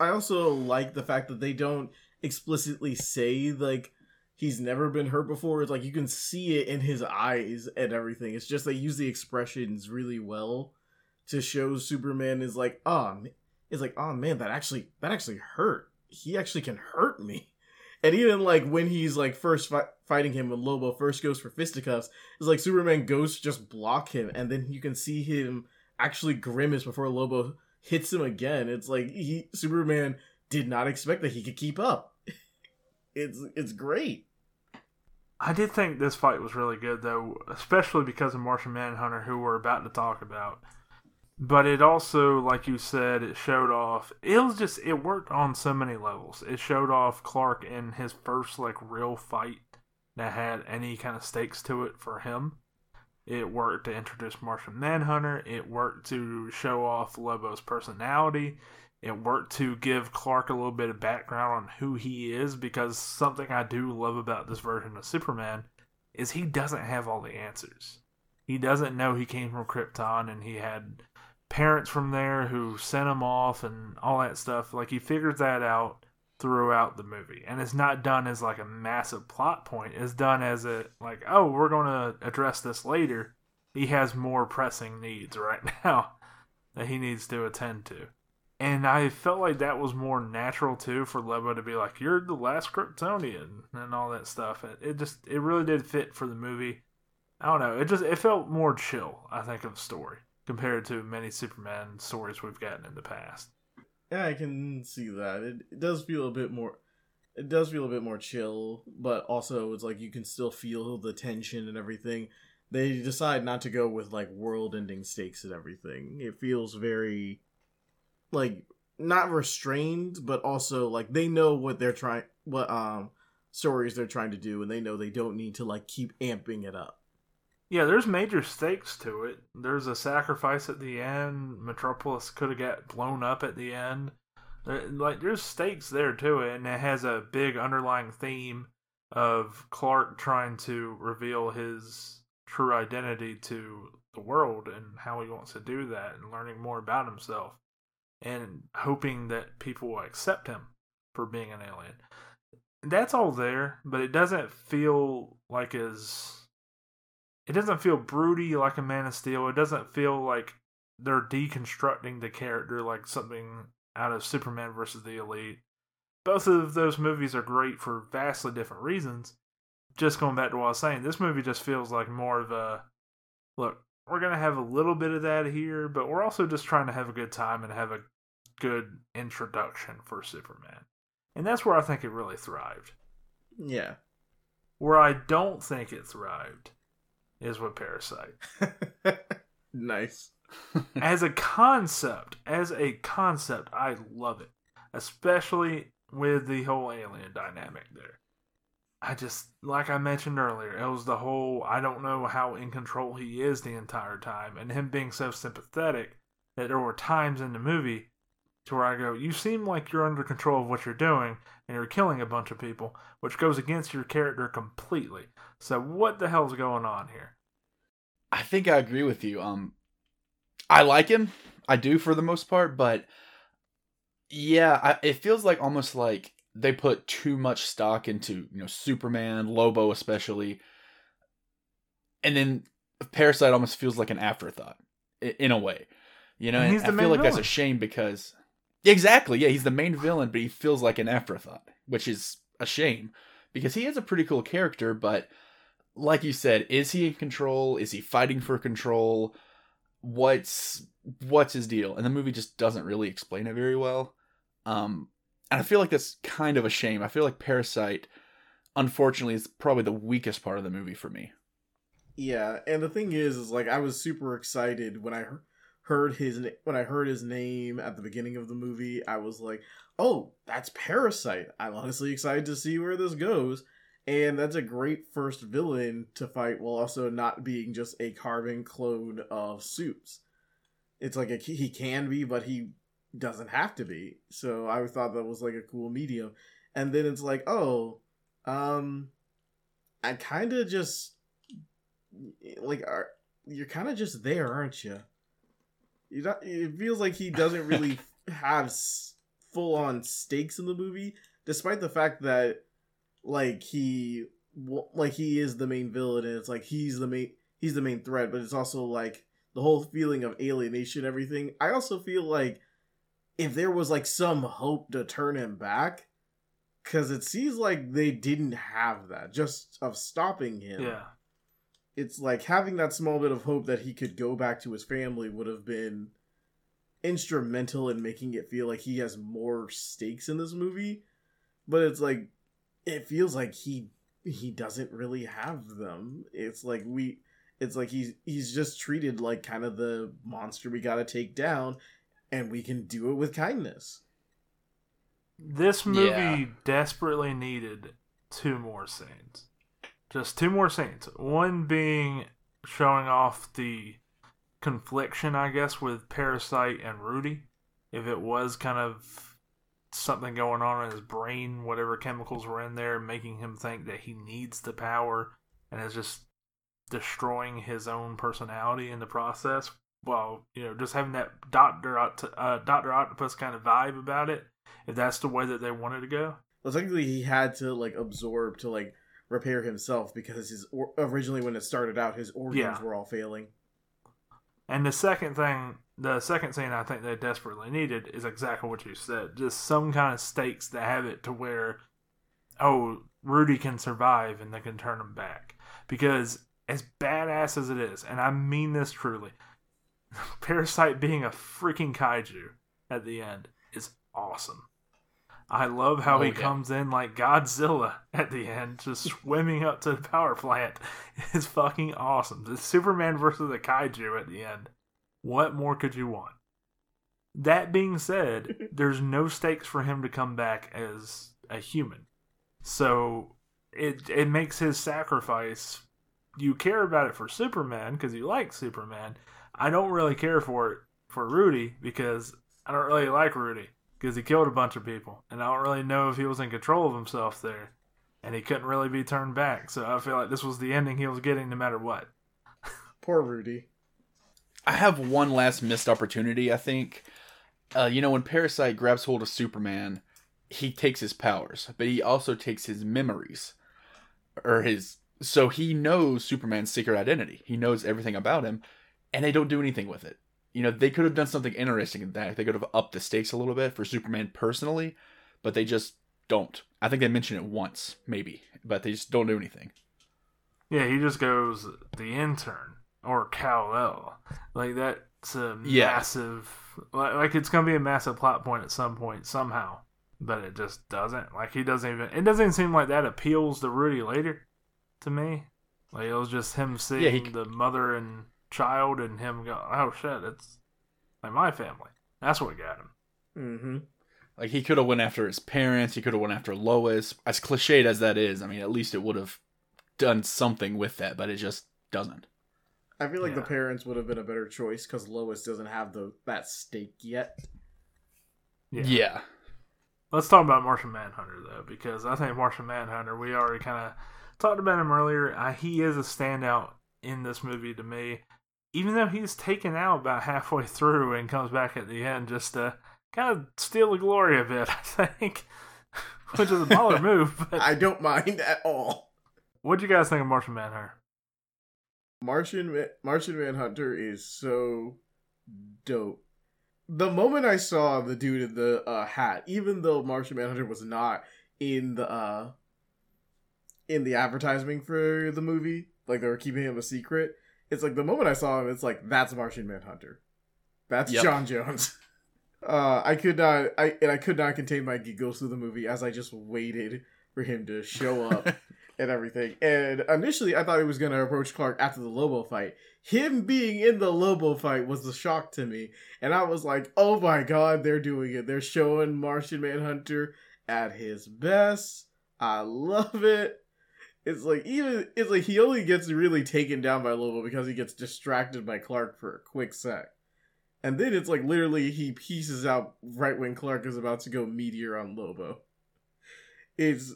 I also like the fact that they don't explicitly say like he's never been hurt before. It's like you can see it in his eyes and everything. It's just they use the expressions really well to show Superman is like, oh, it's like, oh man, that actually that actually hurt. He actually can hurt me. And even like when he's like first fi- fighting him, when Lobo first goes for fisticuffs, it's like Superman goes just block him, and then you can see him actually grimace before Lobo hits him again. It's like he Superman did not expect that he could keep up. It's it's great. I did think this fight was really good though, especially because of Martian Manhunter, who we're about to talk about. But it also, like you said, it showed off. It was just it worked on so many levels. It showed off Clark in his first like real fight that had any kind of stakes to it for him. It worked to introduce Martian Manhunter. It worked to show off Lobo's personality. It worked to give Clark a little bit of background on who he is because something I do love about this version of Superman is he doesn't have all the answers. He doesn't know he came from Krypton and he had parents from there who sent him off and all that stuff. Like he figures that out throughout the movie. And it's not done as like a massive plot point. It's done as a like, oh, we're going to address this later. He has more pressing needs right now that he needs to attend to. And I felt like that was more natural too for Lobo to be like, "You're the last Kryptonian" and all that stuff. It, it just it really did fit for the movie. I don't know. It just it felt more chill. I think of the story compared to many Superman stories we've gotten in the past. Yeah, I can see that. It, it does feel a bit more. It does feel a bit more chill, but also it's like you can still feel the tension and everything. They decide not to go with like world-ending stakes and everything. It feels very like not restrained, but also like they know what they're trying, what um stories they're trying to do, and they know they don't need to like keep amping it up. Yeah, there's major stakes to it. There's a sacrifice at the end. Metropolis could have got blown up at the end. Like there's stakes there to it, and it has a big underlying theme of Clark trying to reveal his true identity to the world and how he wants to do that, and learning more about himself and hoping that people will accept him for being an alien. That's all there, but it doesn't feel like as it doesn't feel broody like a Man of Steel. It doesn't feel like they're deconstructing the character like something out of Superman versus the Elite. Both of those movies are great for vastly different reasons. Just going back to what I was saying, this movie just feels like more of a look, we're going to have a little bit of that here, but we're also just trying to have a good time and have a good introduction for Superman. And that's where I think it really thrived. Yeah. Where I don't think it thrived is with Parasite. nice. as a concept, as a concept, I love it. Especially with the whole alien dynamic there. I just, like I mentioned earlier, it was the whole I don't know how in control he is the entire time, and him being so sympathetic that there were times in the movie to where I go, you seem like you're under control of what you're doing and you're killing a bunch of people, which goes against your character completely. So what the hell's going on here? I think I agree with you. Um I like him. I do for the most part, but yeah, I, it feels like almost like they put too much stock into, you know, Superman, Lobo especially. And then Parasite almost feels like an afterthought in a way. You know, and I feel like villain. that's a shame because Exactly. Yeah, he's the main villain, but he feels like an afterthought, which is a shame because he is a pretty cool character. But like you said, is he in control? Is he fighting for control? What's what's his deal? And the movie just doesn't really explain it very well. Um, and I feel like that's kind of a shame. I feel like Parasite, unfortunately, is probably the weakest part of the movie for me. Yeah, and the thing is, is like I was super excited when I heard his when I heard his name at the beginning of the movie, I was like, "Oh, that's Parasite." I'm honestly excited to see where this goes, and that's a great first villain to fight while also not being just a carbon clone of Soups. It's like a, he can be, but he doesn't have to be. So I thought that was like a cool medium. And then it's like, oh, um, I kind of just like are you're kind of just there, aren't you? Not, it feels like he doesn't really have full on stakes in the movie, despite the fact that like he like he is the main villain and it's like he's the main he's the main threat, but it's also like the whole feeling of alienation, everything. I also feel like if there was like some hope to turn him back, because it seems like they didn't have that just of stopping him. Yeah. It's like having that small bit of hope that he could go back to his family would have been instrumental in making it feel like he has more stakes in this movie. But it's like it feels like he he doesn't really have them. It's like we it's like he's he's just treated like kind of the monster we got to take down and we can do it with kindness. This movie Yeah. desperately needed two more scenes. Just two more scenes. One being showing off the confliction, I guess, with Parasite and Rudy. If it was kind of something going on in his brain, whatever chemicals were in there, making him think that he needs the power and is just destroying his own personality in the process. Well, you know, just having that Doctor Oct- uh, Doctor Octopus kind of vibe about it. If that's the way that they wanted to go, Well, technically, he had to like absorb to like repair himself because his or- originally when it started out, his organs Yeah. were all failing. And the second thing, the second scene I think they desperately needed is exactly what you said. Just some kind of stakes that have it to where, oh, Rudy can survive and they can turn him back. Because as badass as it is, and I mean this truly, Parasite being a freaking kaiju at the end is awesome. I love how Oh, he yeah. comes in like Godzilla at the end, just swimming up to the power plant. It's fucking awesome. The Superman versus the kaiju at the end. What more could you want? That being said, there's no stakes for him to come back as a human. So it it makes his sacrifice you care about it for Superman because you like Superman. I don't really care for it for Rudy because I don't really like Rudy because he killed a bunch of people, and I don't really know if he was in control of himself there, and he couldn't really be turned back. So I feel like this was the ending he was getting no matter what. Poor Rudy. I have one last missed opportunity, I think. Uh, you know, when Parasite grabs hold of Superman, he takes his powers, but he also takes his memories. Or his. So he knows Superman's secret identity. He knows everything about him, and they don't do anything with it. You know, they could have done something interesting in that. They could have upped the stakes a little bit for Superman personally, but they just don't. I think they mention it once, maybe, but they just don't do anything. Yeah, he just goes the intern or Kal El. Like that's a Yeah. massive. Like, like it's gonna be a massive plot point at some point somehow, but it just doesn't. Like he doesn't even. It doesn't seem like that appeals to Rudy later. To me, like it was just him seeing Yeah, he- the mother and child and him go, "Oh shit, it's like my family." That's what got him. Mm-hmm. Like he could have went after his parents. He could have went after Lois. As cliched as that is, I mean, at least it would have done something with that, but it just doesn't. I feel like the parents would have been a better choice because Lois doesn't have the that stake yet. Yeah. Let's talk about Martian Manhunter though, because I think Martian Manhunter. We already kind of talked about him earlier. Uh, he is a standout in this movie to me, even though he's taken out about halfway through and comes back at the end just to kind of steal the glory a bit. I think, which is a baller move. But I don't mind at all. what do you guys think of Martian Manhunter? Martian Martian Manhunter is so dope. The moment I saw the dude in the uh, hat, even though Martian Manhunter was not in the uh, in the advertising for the movie, like they were keeping him a secret, it's like the moment I saw him, it's like that's Martian Manhunter. That's Yep. J'onn J'onzz. Uh, I could not, I and I could not contain my giggles through the movie as I just waited for him to show up and everything. And initially, I thought he was going to approach Clark after the Lobo fight. Him being in the Lobo fight was the shock to me. And I was like, oh my god, they're doing it. They're showing Martian Manhunter at his best. I love it. It's like even it's like he only gets really taken down by Lobo because he gets distracted by Clark for a quick sec. And then it's like literally he pieces out right when Clark is about to go meteor on Lobo. It's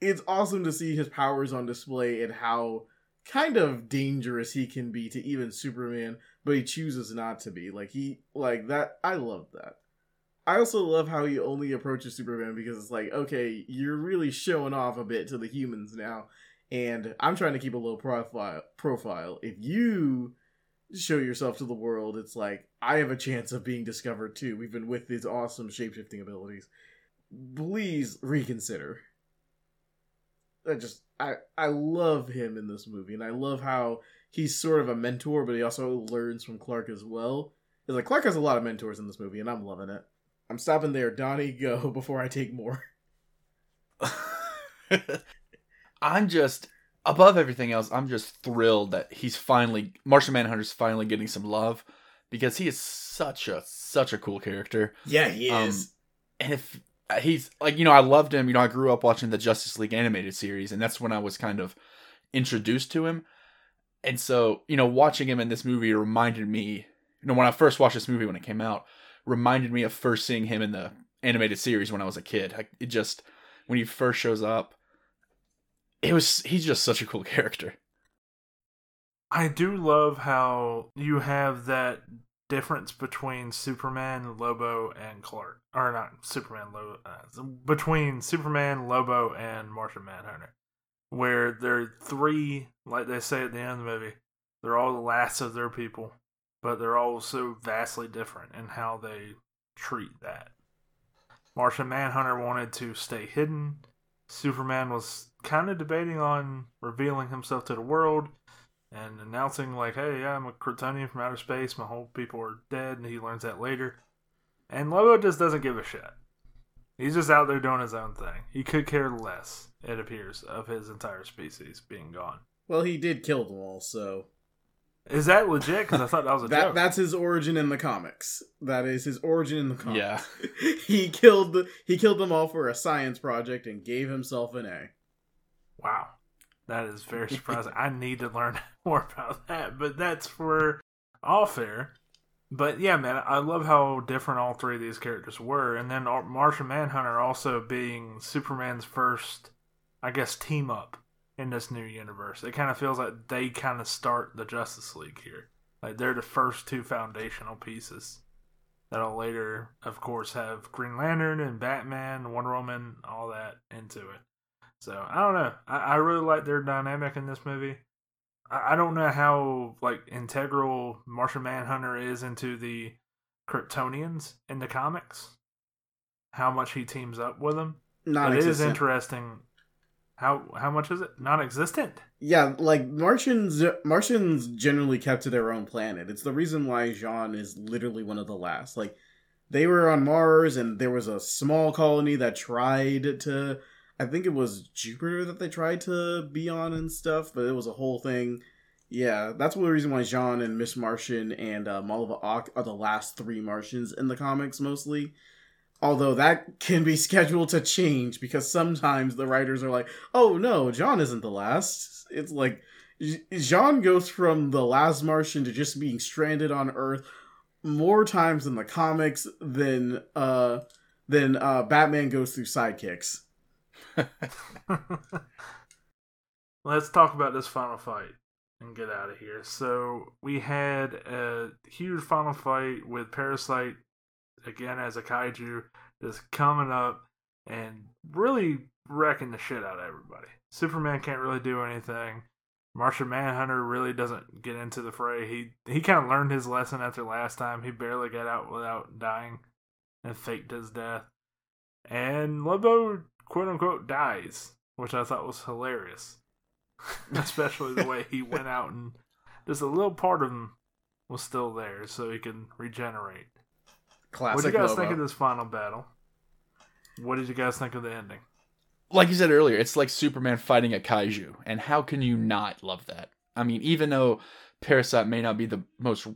it's awesome to see his powers on display and how kind of dangerous he can be to even Superman, but he chooses not to be. Like he like that I love that. I also love how he only approaches Superman because it's like, okay, you're really showing off a bit to the humans now, and I'm trying to keep a low profile. Profile. If you show yourself to the world, it's like I have a chance of being discovered too, even with these awesome shapeshifting abilities. Please reconsider. I just I I love him in this movie, and I love how he's sort of a mentor, but he also learns from Clark as well. It's like Clark has a lot of mentors in this movie, and I'm loving it. I'm stopping there. Donnie, go before I take more. I'm just above everything else. I'm just thrilled that he's finally Martian Manhunter's finally getting some love because he is such a such a cool character. Yeah, he Um, is. And if uh, he's like, you know, I loved him. You know, I grew up watching the Justice League animated series, and that's when I was kind of introduced to him. And so, you know, watching him in this movie reminded me, you know, when I first watched this movie when it came out, reminded me of first seeing him in the animated series when I was a kid. I, it just when he first shows up, it was he's just such a cool character. I do love how you have that difference between Superman, Lobo, and Clark, or not Superman, Lobo, uh, between Superman, Lobo, and Martian Manhunter, where they're three, like they say at the end of the movie, they're all the last of their people, but they're all so vastly different in how they treat that. Martian Manhunter wanted to stay hidden. Superman was kind of debating on revealing himself to the world and announcing like, "Hey, yeah, I'm a Kryptonian from outer space. My whole people are dead," and he learns that later. And Lobo just doesn't give a shit. He's just out there doing his own thing. He could care less, it appears, of his entire species being gone. Well, he did kill them all, so Is that legit? Because I thought that was a that joke. that's his origin in the comics. That is his origin in the comics. Yeah. he killed the, he killed them all for a science project and gave himself an A. Wow. That is very surprising. I need to learn more about that, but that's for all fair. But yeah, man, I love how different all three of these characters were. And then Ar- Martian Manhunter also being Superman's first, I guess, team up in this new universe. It kind of feels like they kind of start the Justice League here. Like they're the first two foundational pieces that'll later, of course, have Green Lantern and Batman, Wonder Woman, all that into it. So I don't know. I, I really like their dynamic in this movie. I, I don't know how like integral Martian Manhunter is into the Kryptonians in the comics. How much he teams up with them. Not it is interesting. How how much is it? Non-existent. Yeah, like Martians Martians generally kept to their own planet. It's the reason why J'onn is literally one of the last. Like they were on Mars and there was a small colony that tried to I think it was Jupiter that they tried to be on and stuff, but it was a whole thing. Yeah, that's one of the reason why J'onn and Miss Martian and uh, Ma'alefa'ak are the last three Martians in the comics mostly. Although that can be scheduled to change because sometimes the writers are like, "Oh no, J'onn isn't the last." It's like J- J'onn goes from the last Martian to just being stranded on Earth more times in the comics than uh than uh Batman goes through sidekicks. Let's talk about this final fight and get out of here. So we had a huge final fight with Parasite again as a kaiju just coming up and really wrecking the shit out of everybody. Superman can't really do anything. Martian Manhunter really doesn't get into the fray. He he kind of learned his lesson after last time. He barely got out without dying and faked his death. And Lobo quote unquote dies, which I thought was hilarious. Especially the way he went out and just a little part of him was still there so he can regenerate. Classic. what did you guys Lobo. think of this final battle? What did you guys think of the ending? like you said earlier, it's like Superman fighting a kaiju, and how can you not love that? I mean, even though Parasite may not be the most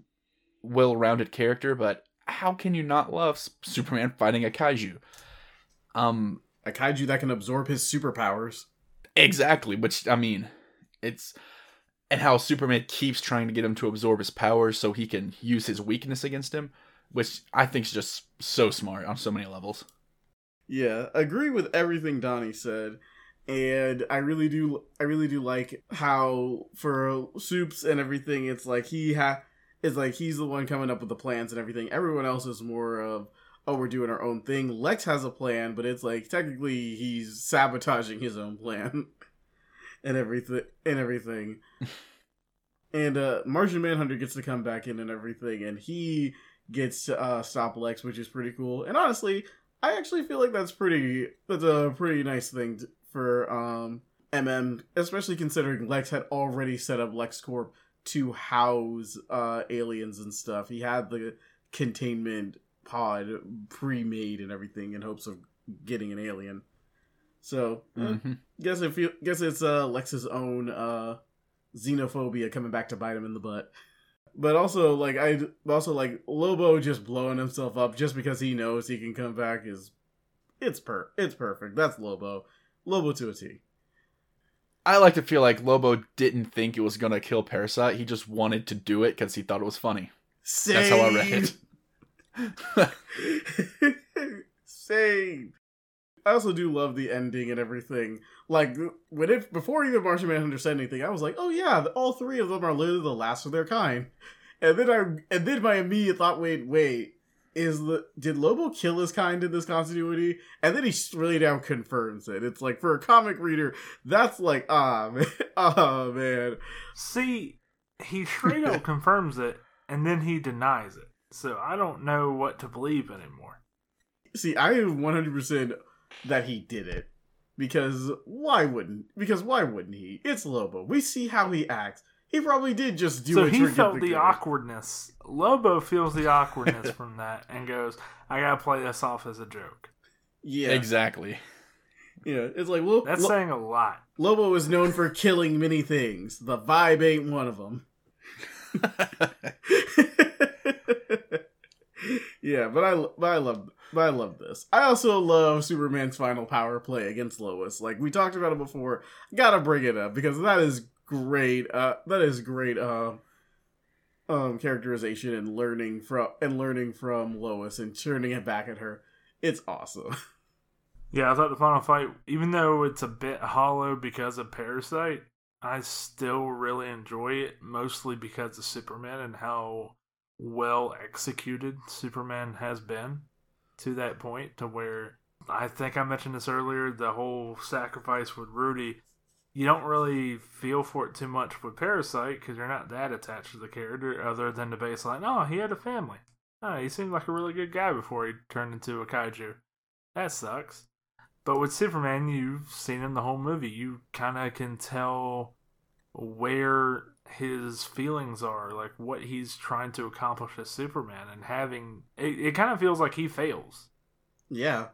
well-rounded character, but how can you not love Superman fighting a kaiju? Um, A kaiju that can absorb his superpowers. exactly. Which I mean, it's and how Superman keeps trying to get him to absorb his powers so he can use his weakness against him, which I think is just so smart on so many levels. Yeah, agree with everything Donnie said. And I really do I really do like how for soups and everything it's like he ha it's like he's the one coming up with the plans and everything. Everyone else is more of oh we're doing our own thing. Lex has a plan, but it's like technically he's sabotaging his own plan and everything and everything. and uh Martian Manhunter gets to come back in and everything and he gets to uh stop Lex, which is pretty cool. And honestly, I actually feel like that's pretty. That's a pretty nice thing t- for um MM, especially considering Lex had already set up LexCorp to house uh aliens and stuff. He had the containment pod pre-made and everything in hopes of getting an alien. So, eh, Mhm. guess if you guess it's uh Lex's own uh xenophobia coming back to bite him in the butt. But also like I also like Lobo just blowing himself up just because he knows he can come back is it's per it's perfect. That's Lobo. Lobo to a T. I like to feel like Lobo didn't think it was gonna kill Parasite. He just wanted to do it because he thought it was funny. That's how I read it. Same. I also do love the ending and everything. Like when it before even Martian Manhunter said anything, I was like, "Oh yeah, all three of them are literally the last of their kind." And then I and then my immediate thought, "Wait, wait, is the did Lobo kill his kind in this continuity?" And then he straight down confirms it. It's like for a comic reader, that's like, ah man, ah man. See, he straight up confirms it and then he denies it. So I don't know what to believe anymore. See, I am 100% that he did it. Because why wouldn't? Because why wouldn't he? It's Lobo. We see how he acts. He probably did just do so it. he to felt the girl. awkwardness. Lobo feels the awkwardness from that and goes, I gotta play this off as a joke. Yeah, Exactly. yeah. It's like Lo- That's Lo- saying a lot. Lobo is known for killing many things. The vibe ain't one of them. yeah, but I but I love but I love this. I also love Superman's final power play against Lois. Like we talked about it before. Gotta bring it up because that is great. Uh, that is great. Uh, um, characterization and learning from and learning from Lois and turning it back at her. It's awesome. Yeah, I thought the final fight, even though it's a bit hollow because of Parasite, I still really enjoy it, mostly because of Superman and how well executed Superman has been to that point, to where I think I mentioned this earlier the whole sacrifice with Rudy. You don't really feel for it too much with Parasite because you're not that attached to the character, other than the baseline. Oh, he had a family. Oh, he seemed like a really good guy before he turned into a kaiju. That sucks. But with Superman, you've seen him the whole movie. You kind of can tell where his feelings are, like what he's trying to accomplish as Superman, and having it, it kind of feels like he fails yeah,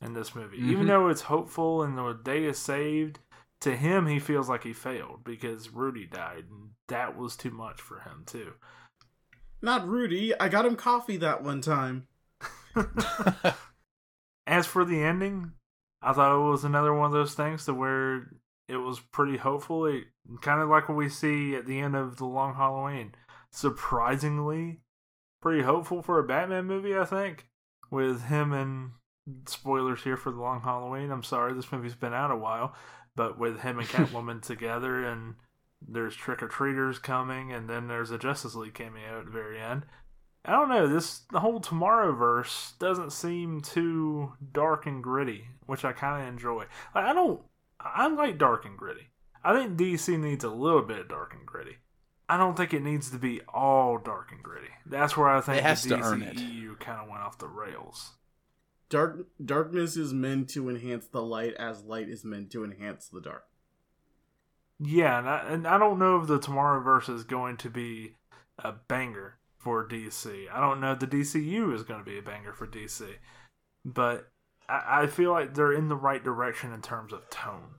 in this movie. Mhm. Even though it's hopeful and the day is saved, to him, he feels like he failed because Rudy died, and that was too much for him, too. not Rudy. I got him coffee that one time. As for the ending, I thought it was another one of those things to where it was pretty hopeful. It kind of like what we see at the end of the Long Halloween. Surprisingly, pretty hopeful for a Batman movie. I think with him and spoilers here for the Long Halloween. I'm sorry, this movie's been out a while, but with him and Catwoman together, and there's trick or treaters coming, and then there's a Justice League cameo at the very end. I don't know. This the whole Tomorrowverse doesn't seem too dark and gritty, which I kind of enjoy. Like, I don't. I like dark and gritty. I think DC needs a little bit of dark and gritty. I don't think it needs to be all dark and gritty. That's where I think It has the to earn it. DCEU kind of went off the rails. Dark darkness is meant to enhance the light, as light is meant to enhance the dark. Yeah, and I, and I don't know if the Tomorrowverse is going to be a banger for DC. I don't know if the DCU is going to be a banger for DC, but I, feel like they're in the right direction in terms of tone.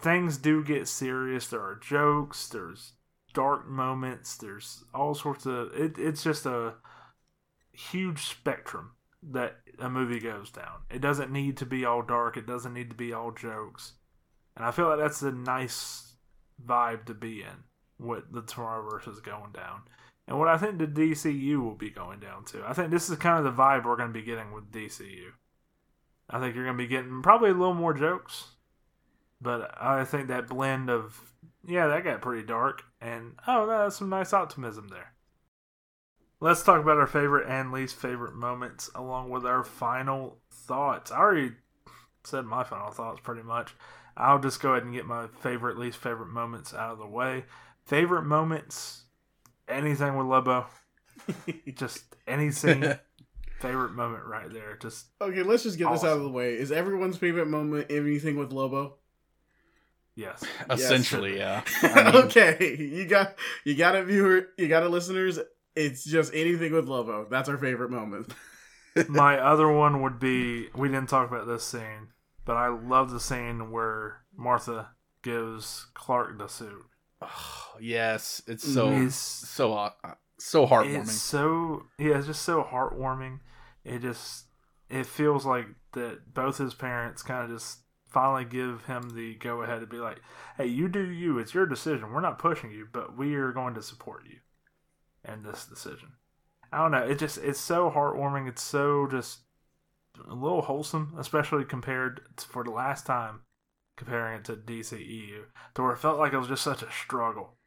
Things do get serious. There are jokes. There's dark moments. There's all sorts of. It, it's just a huge spectrum that a movie goes down. It doesn't need to be all dark. It doesn't need to be all jokes. And I feel like that's a nice vibe to be in. What the Tomorrowverse is going down, and what I think the DCU will be going down to. I think this is kind of the vibe we're going to be getting with DCU. I think you're going to be getting probably a little more jokes, but I think that blend of yeah, that got pretty dark, and oh, that's some nice optimism there. Let's talk about our favorite and least favorite moments, along with our final thoughts. I already said my final thoughts pretty much. I'll just go ahead and get my favorite, least favorite moments out of the way. Favorite moments, anything with Lobo, just any scene. favorite moment right there. Just Okay, let's just get this out of the way. Is everyone's favorite moment anything with Lobo? yes, Essentially, yeah. I mean- okay, you got you got it, viewer, you got it, listeners. It's just anything with Lobo. That's our favorite moment. my other one would be we didn't talk about this scene, but I love the scene where Martha gives Clark the suit. Oh, yes, it's so It's- so uh, so heartwarming. It's so yeah, it's just so heartwarming. It just it feels like that both his parents kind of just finally give him the go ahead to be like, "Hey, you do you. It's your decision. We're not pushing you, but we are going to support you in this decision." I don't know. It just it's so heartwarming. It's so just a little wholesome, especially compared to, for the last time comparing it to DCEU, to where it felt like it was just such a struggle.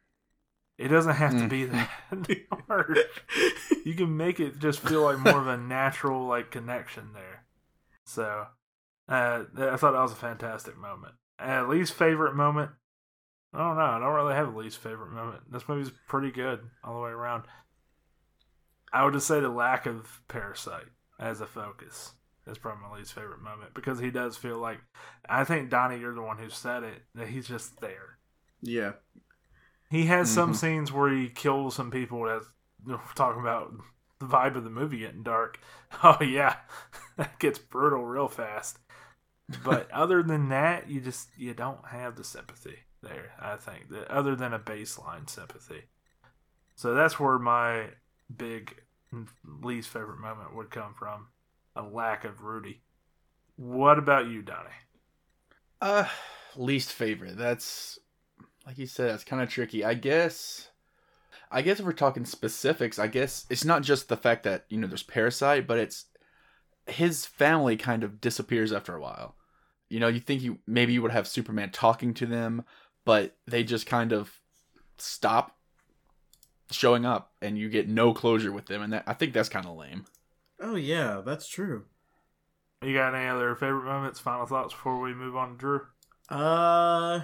It doesn't have to be that hard. You can make it just feel like more of a natural like connection there. So, uh, I thought that was a fantastic moment. At least favorite moment. I don't know. I don't really have a least favorite moment. This movie's pretty good all the way around. I would just say the lack of Parasite as a focus is probably my least favorite moment because he does feel like I think Donnie, you're the one who said it that he's just there. Yeah. He has some Mhm. scenes where he kills some people. That's you know, talking about the vibe of the movie getting dark. Oh yeah, that gets brutal real fast. But other than that, you just you don't have the sympathy there. I think that other than a baseline sympathy. So that's where my big least favorite moment would come from a lack of Rudy. What about you, Donnie? Uh, least favorite. That's like you said. That's kind of tricky. I guess. I guess if we're talking specifics, I guess it's not just the fact that you know there's parasite, but it's his family kind of disappears after a while. You know, you think you maybe you would have Superman talking to them, but they just kind of stop showing up, and you get no closure with them, and that, I think that's kind of lame. Oh yeah, that's true. You got any other favorite moments, final thoughts before we move on to Drew? Uh,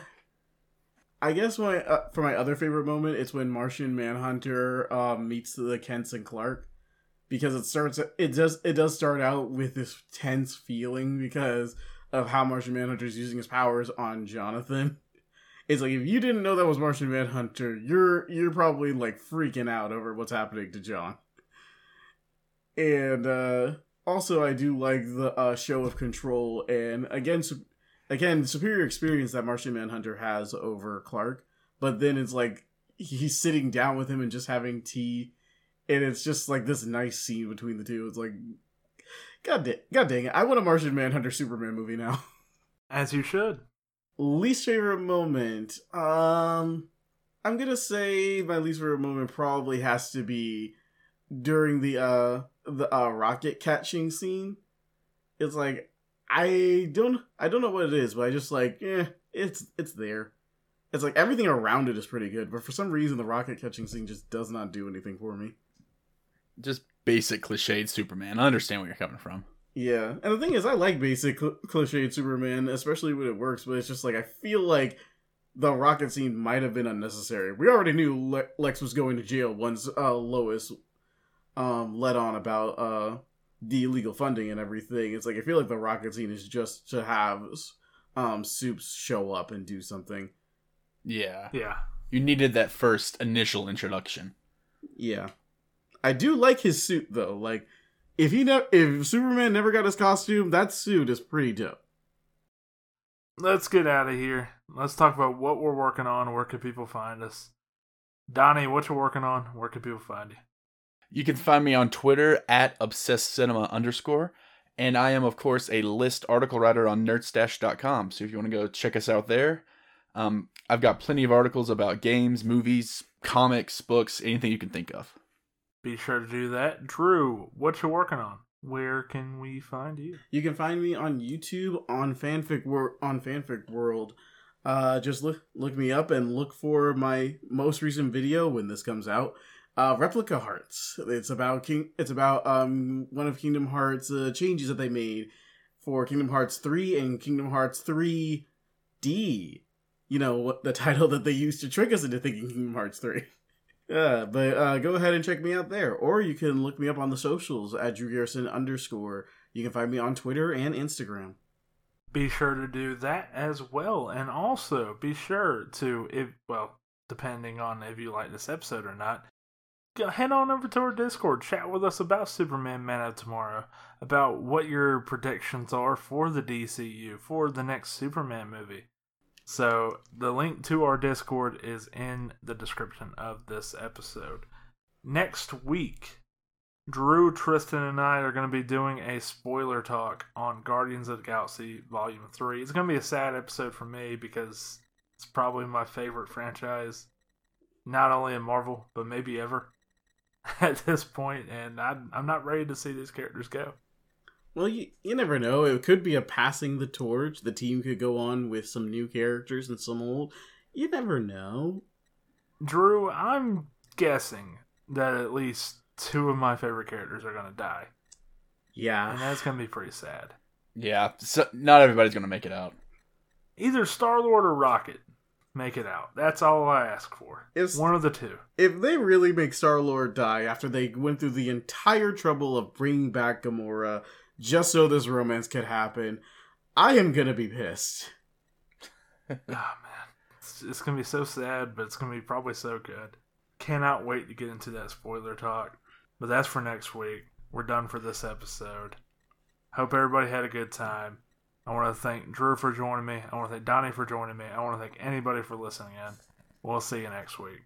I guess my uh, for my other favorite moment, it's when Martian Manhunter uh, meets the Kents and Clark, because it starts. It does. It does start out with this tense feeling because of how Martian Manhunter is using his powers on Jonathan. It's like if you didn't know that was Martian Manhunter, you're you're probably like freaking out over what's happening to John. And uh also I do like the uh show of control and again sup- again superior experience that Martian Manhunter has over Clark, but then it's like he's sitting down with him and just having tea and it's just like this nice scene between the two. It's like God, da- God dang it. I want a Martian Manhunter Superman movie now. As you should. least favorite moment um i'm gonna say my least favorite moment probably has to be during the uh the uh rocket catching scene it's like i don't i don't know what it is but i just like eh it's it's there it's like everything around it is pretty good but for some reason the rocket catching scene just does not do anything for me Just basic cliched Superman. I understand where you're coming from. Yeah, and the thing is, I like basic cl- cliched Superman, especially when it works. But it's just like I feel like the rocket scene might have been unnecessary. We already knew Le- Lex was going to jail once uh, Lois um, let on about uh, the illegal funding and everything. It's like I feel like the rocket scene is just to have um, Soups show up and do something. Yeah. Yeah. You needed that first initial introduction. Yeah, I do like his suit though. Like if he ne- if Superman never got his costume, that suit is pretty dope. Let's get out of here. Let's talk about what we're working on. Where can people find us? Donnie, what you working on? Where can people find you? You can find me on Twitter at obsessed cinema underscore. And I am, of course, a list article writer on nerdstash.com. So if you want to go check us out there, um, I've got plenty of articles about games, movies, comics, books, anything you can think of. Be sure to do that. Drew, what you working on? Where can we find you? You can find me on YouTube on fanfic wor- on fanfic world. Uh, just look look me up and look for my most recent video when this comes out. Uh, Replica Hearts. It's about King. It's about um one of Kingdom Hearts uh, changes that they made for Kingdom Hearts three and Kingdom Hearts three D. You know what the title that they used to trick us into thinking Kingdom Hearts three. Yeah, but uh, go ahead and check me out there, or you can look me up on the socials at Drew Garrison underscore. You can find me on Twitter and Instagram. Be sure to do that as well, and also be sure to, if well, depending on if you like this episode or not, head on over to our Discord, chat with us about Superman Man of Tomorrow, about what your predictions are for the DCU for the next Superman movie. So the link to our Discord is in the description of this episode. Next week, Drew, Tristan, and I are going to be doing a spoiler talk on Guardians of the Galaxy Volume 3. It's going to be a sad episode for me because it's probably my favorite franchise, not only in Marvel, but maybe ever at this point, and I, I'm not ready to see these characters go. Well, you, you never know. It could be a passing the torch. The team could go on with some new characters and some old. You never know. Drew, I'm guessing that at least two of my favorite characters are going to die, Yeah. and that's going to be pretty sad. Yeah, so not everybody's going to make it out. Either Star Lord or Rocket make it out. That's all I ask for. If, One of the two. if they really make Star Lord die after they went through the entire trouble of bringing back Gamora just so this romance could happen, I am gonna be pissed. Oh man, it's, it's gonna be so sad, but it's gonna be probably so good. Cannot wait to get into that spoiler talk. But that's for next week. We're done for this episode. Hope everybody had a good time. I want to thank Drew for joining me. I want to thank Donnie for joining me. I want to thank anybody for listening in. We'll see you next week.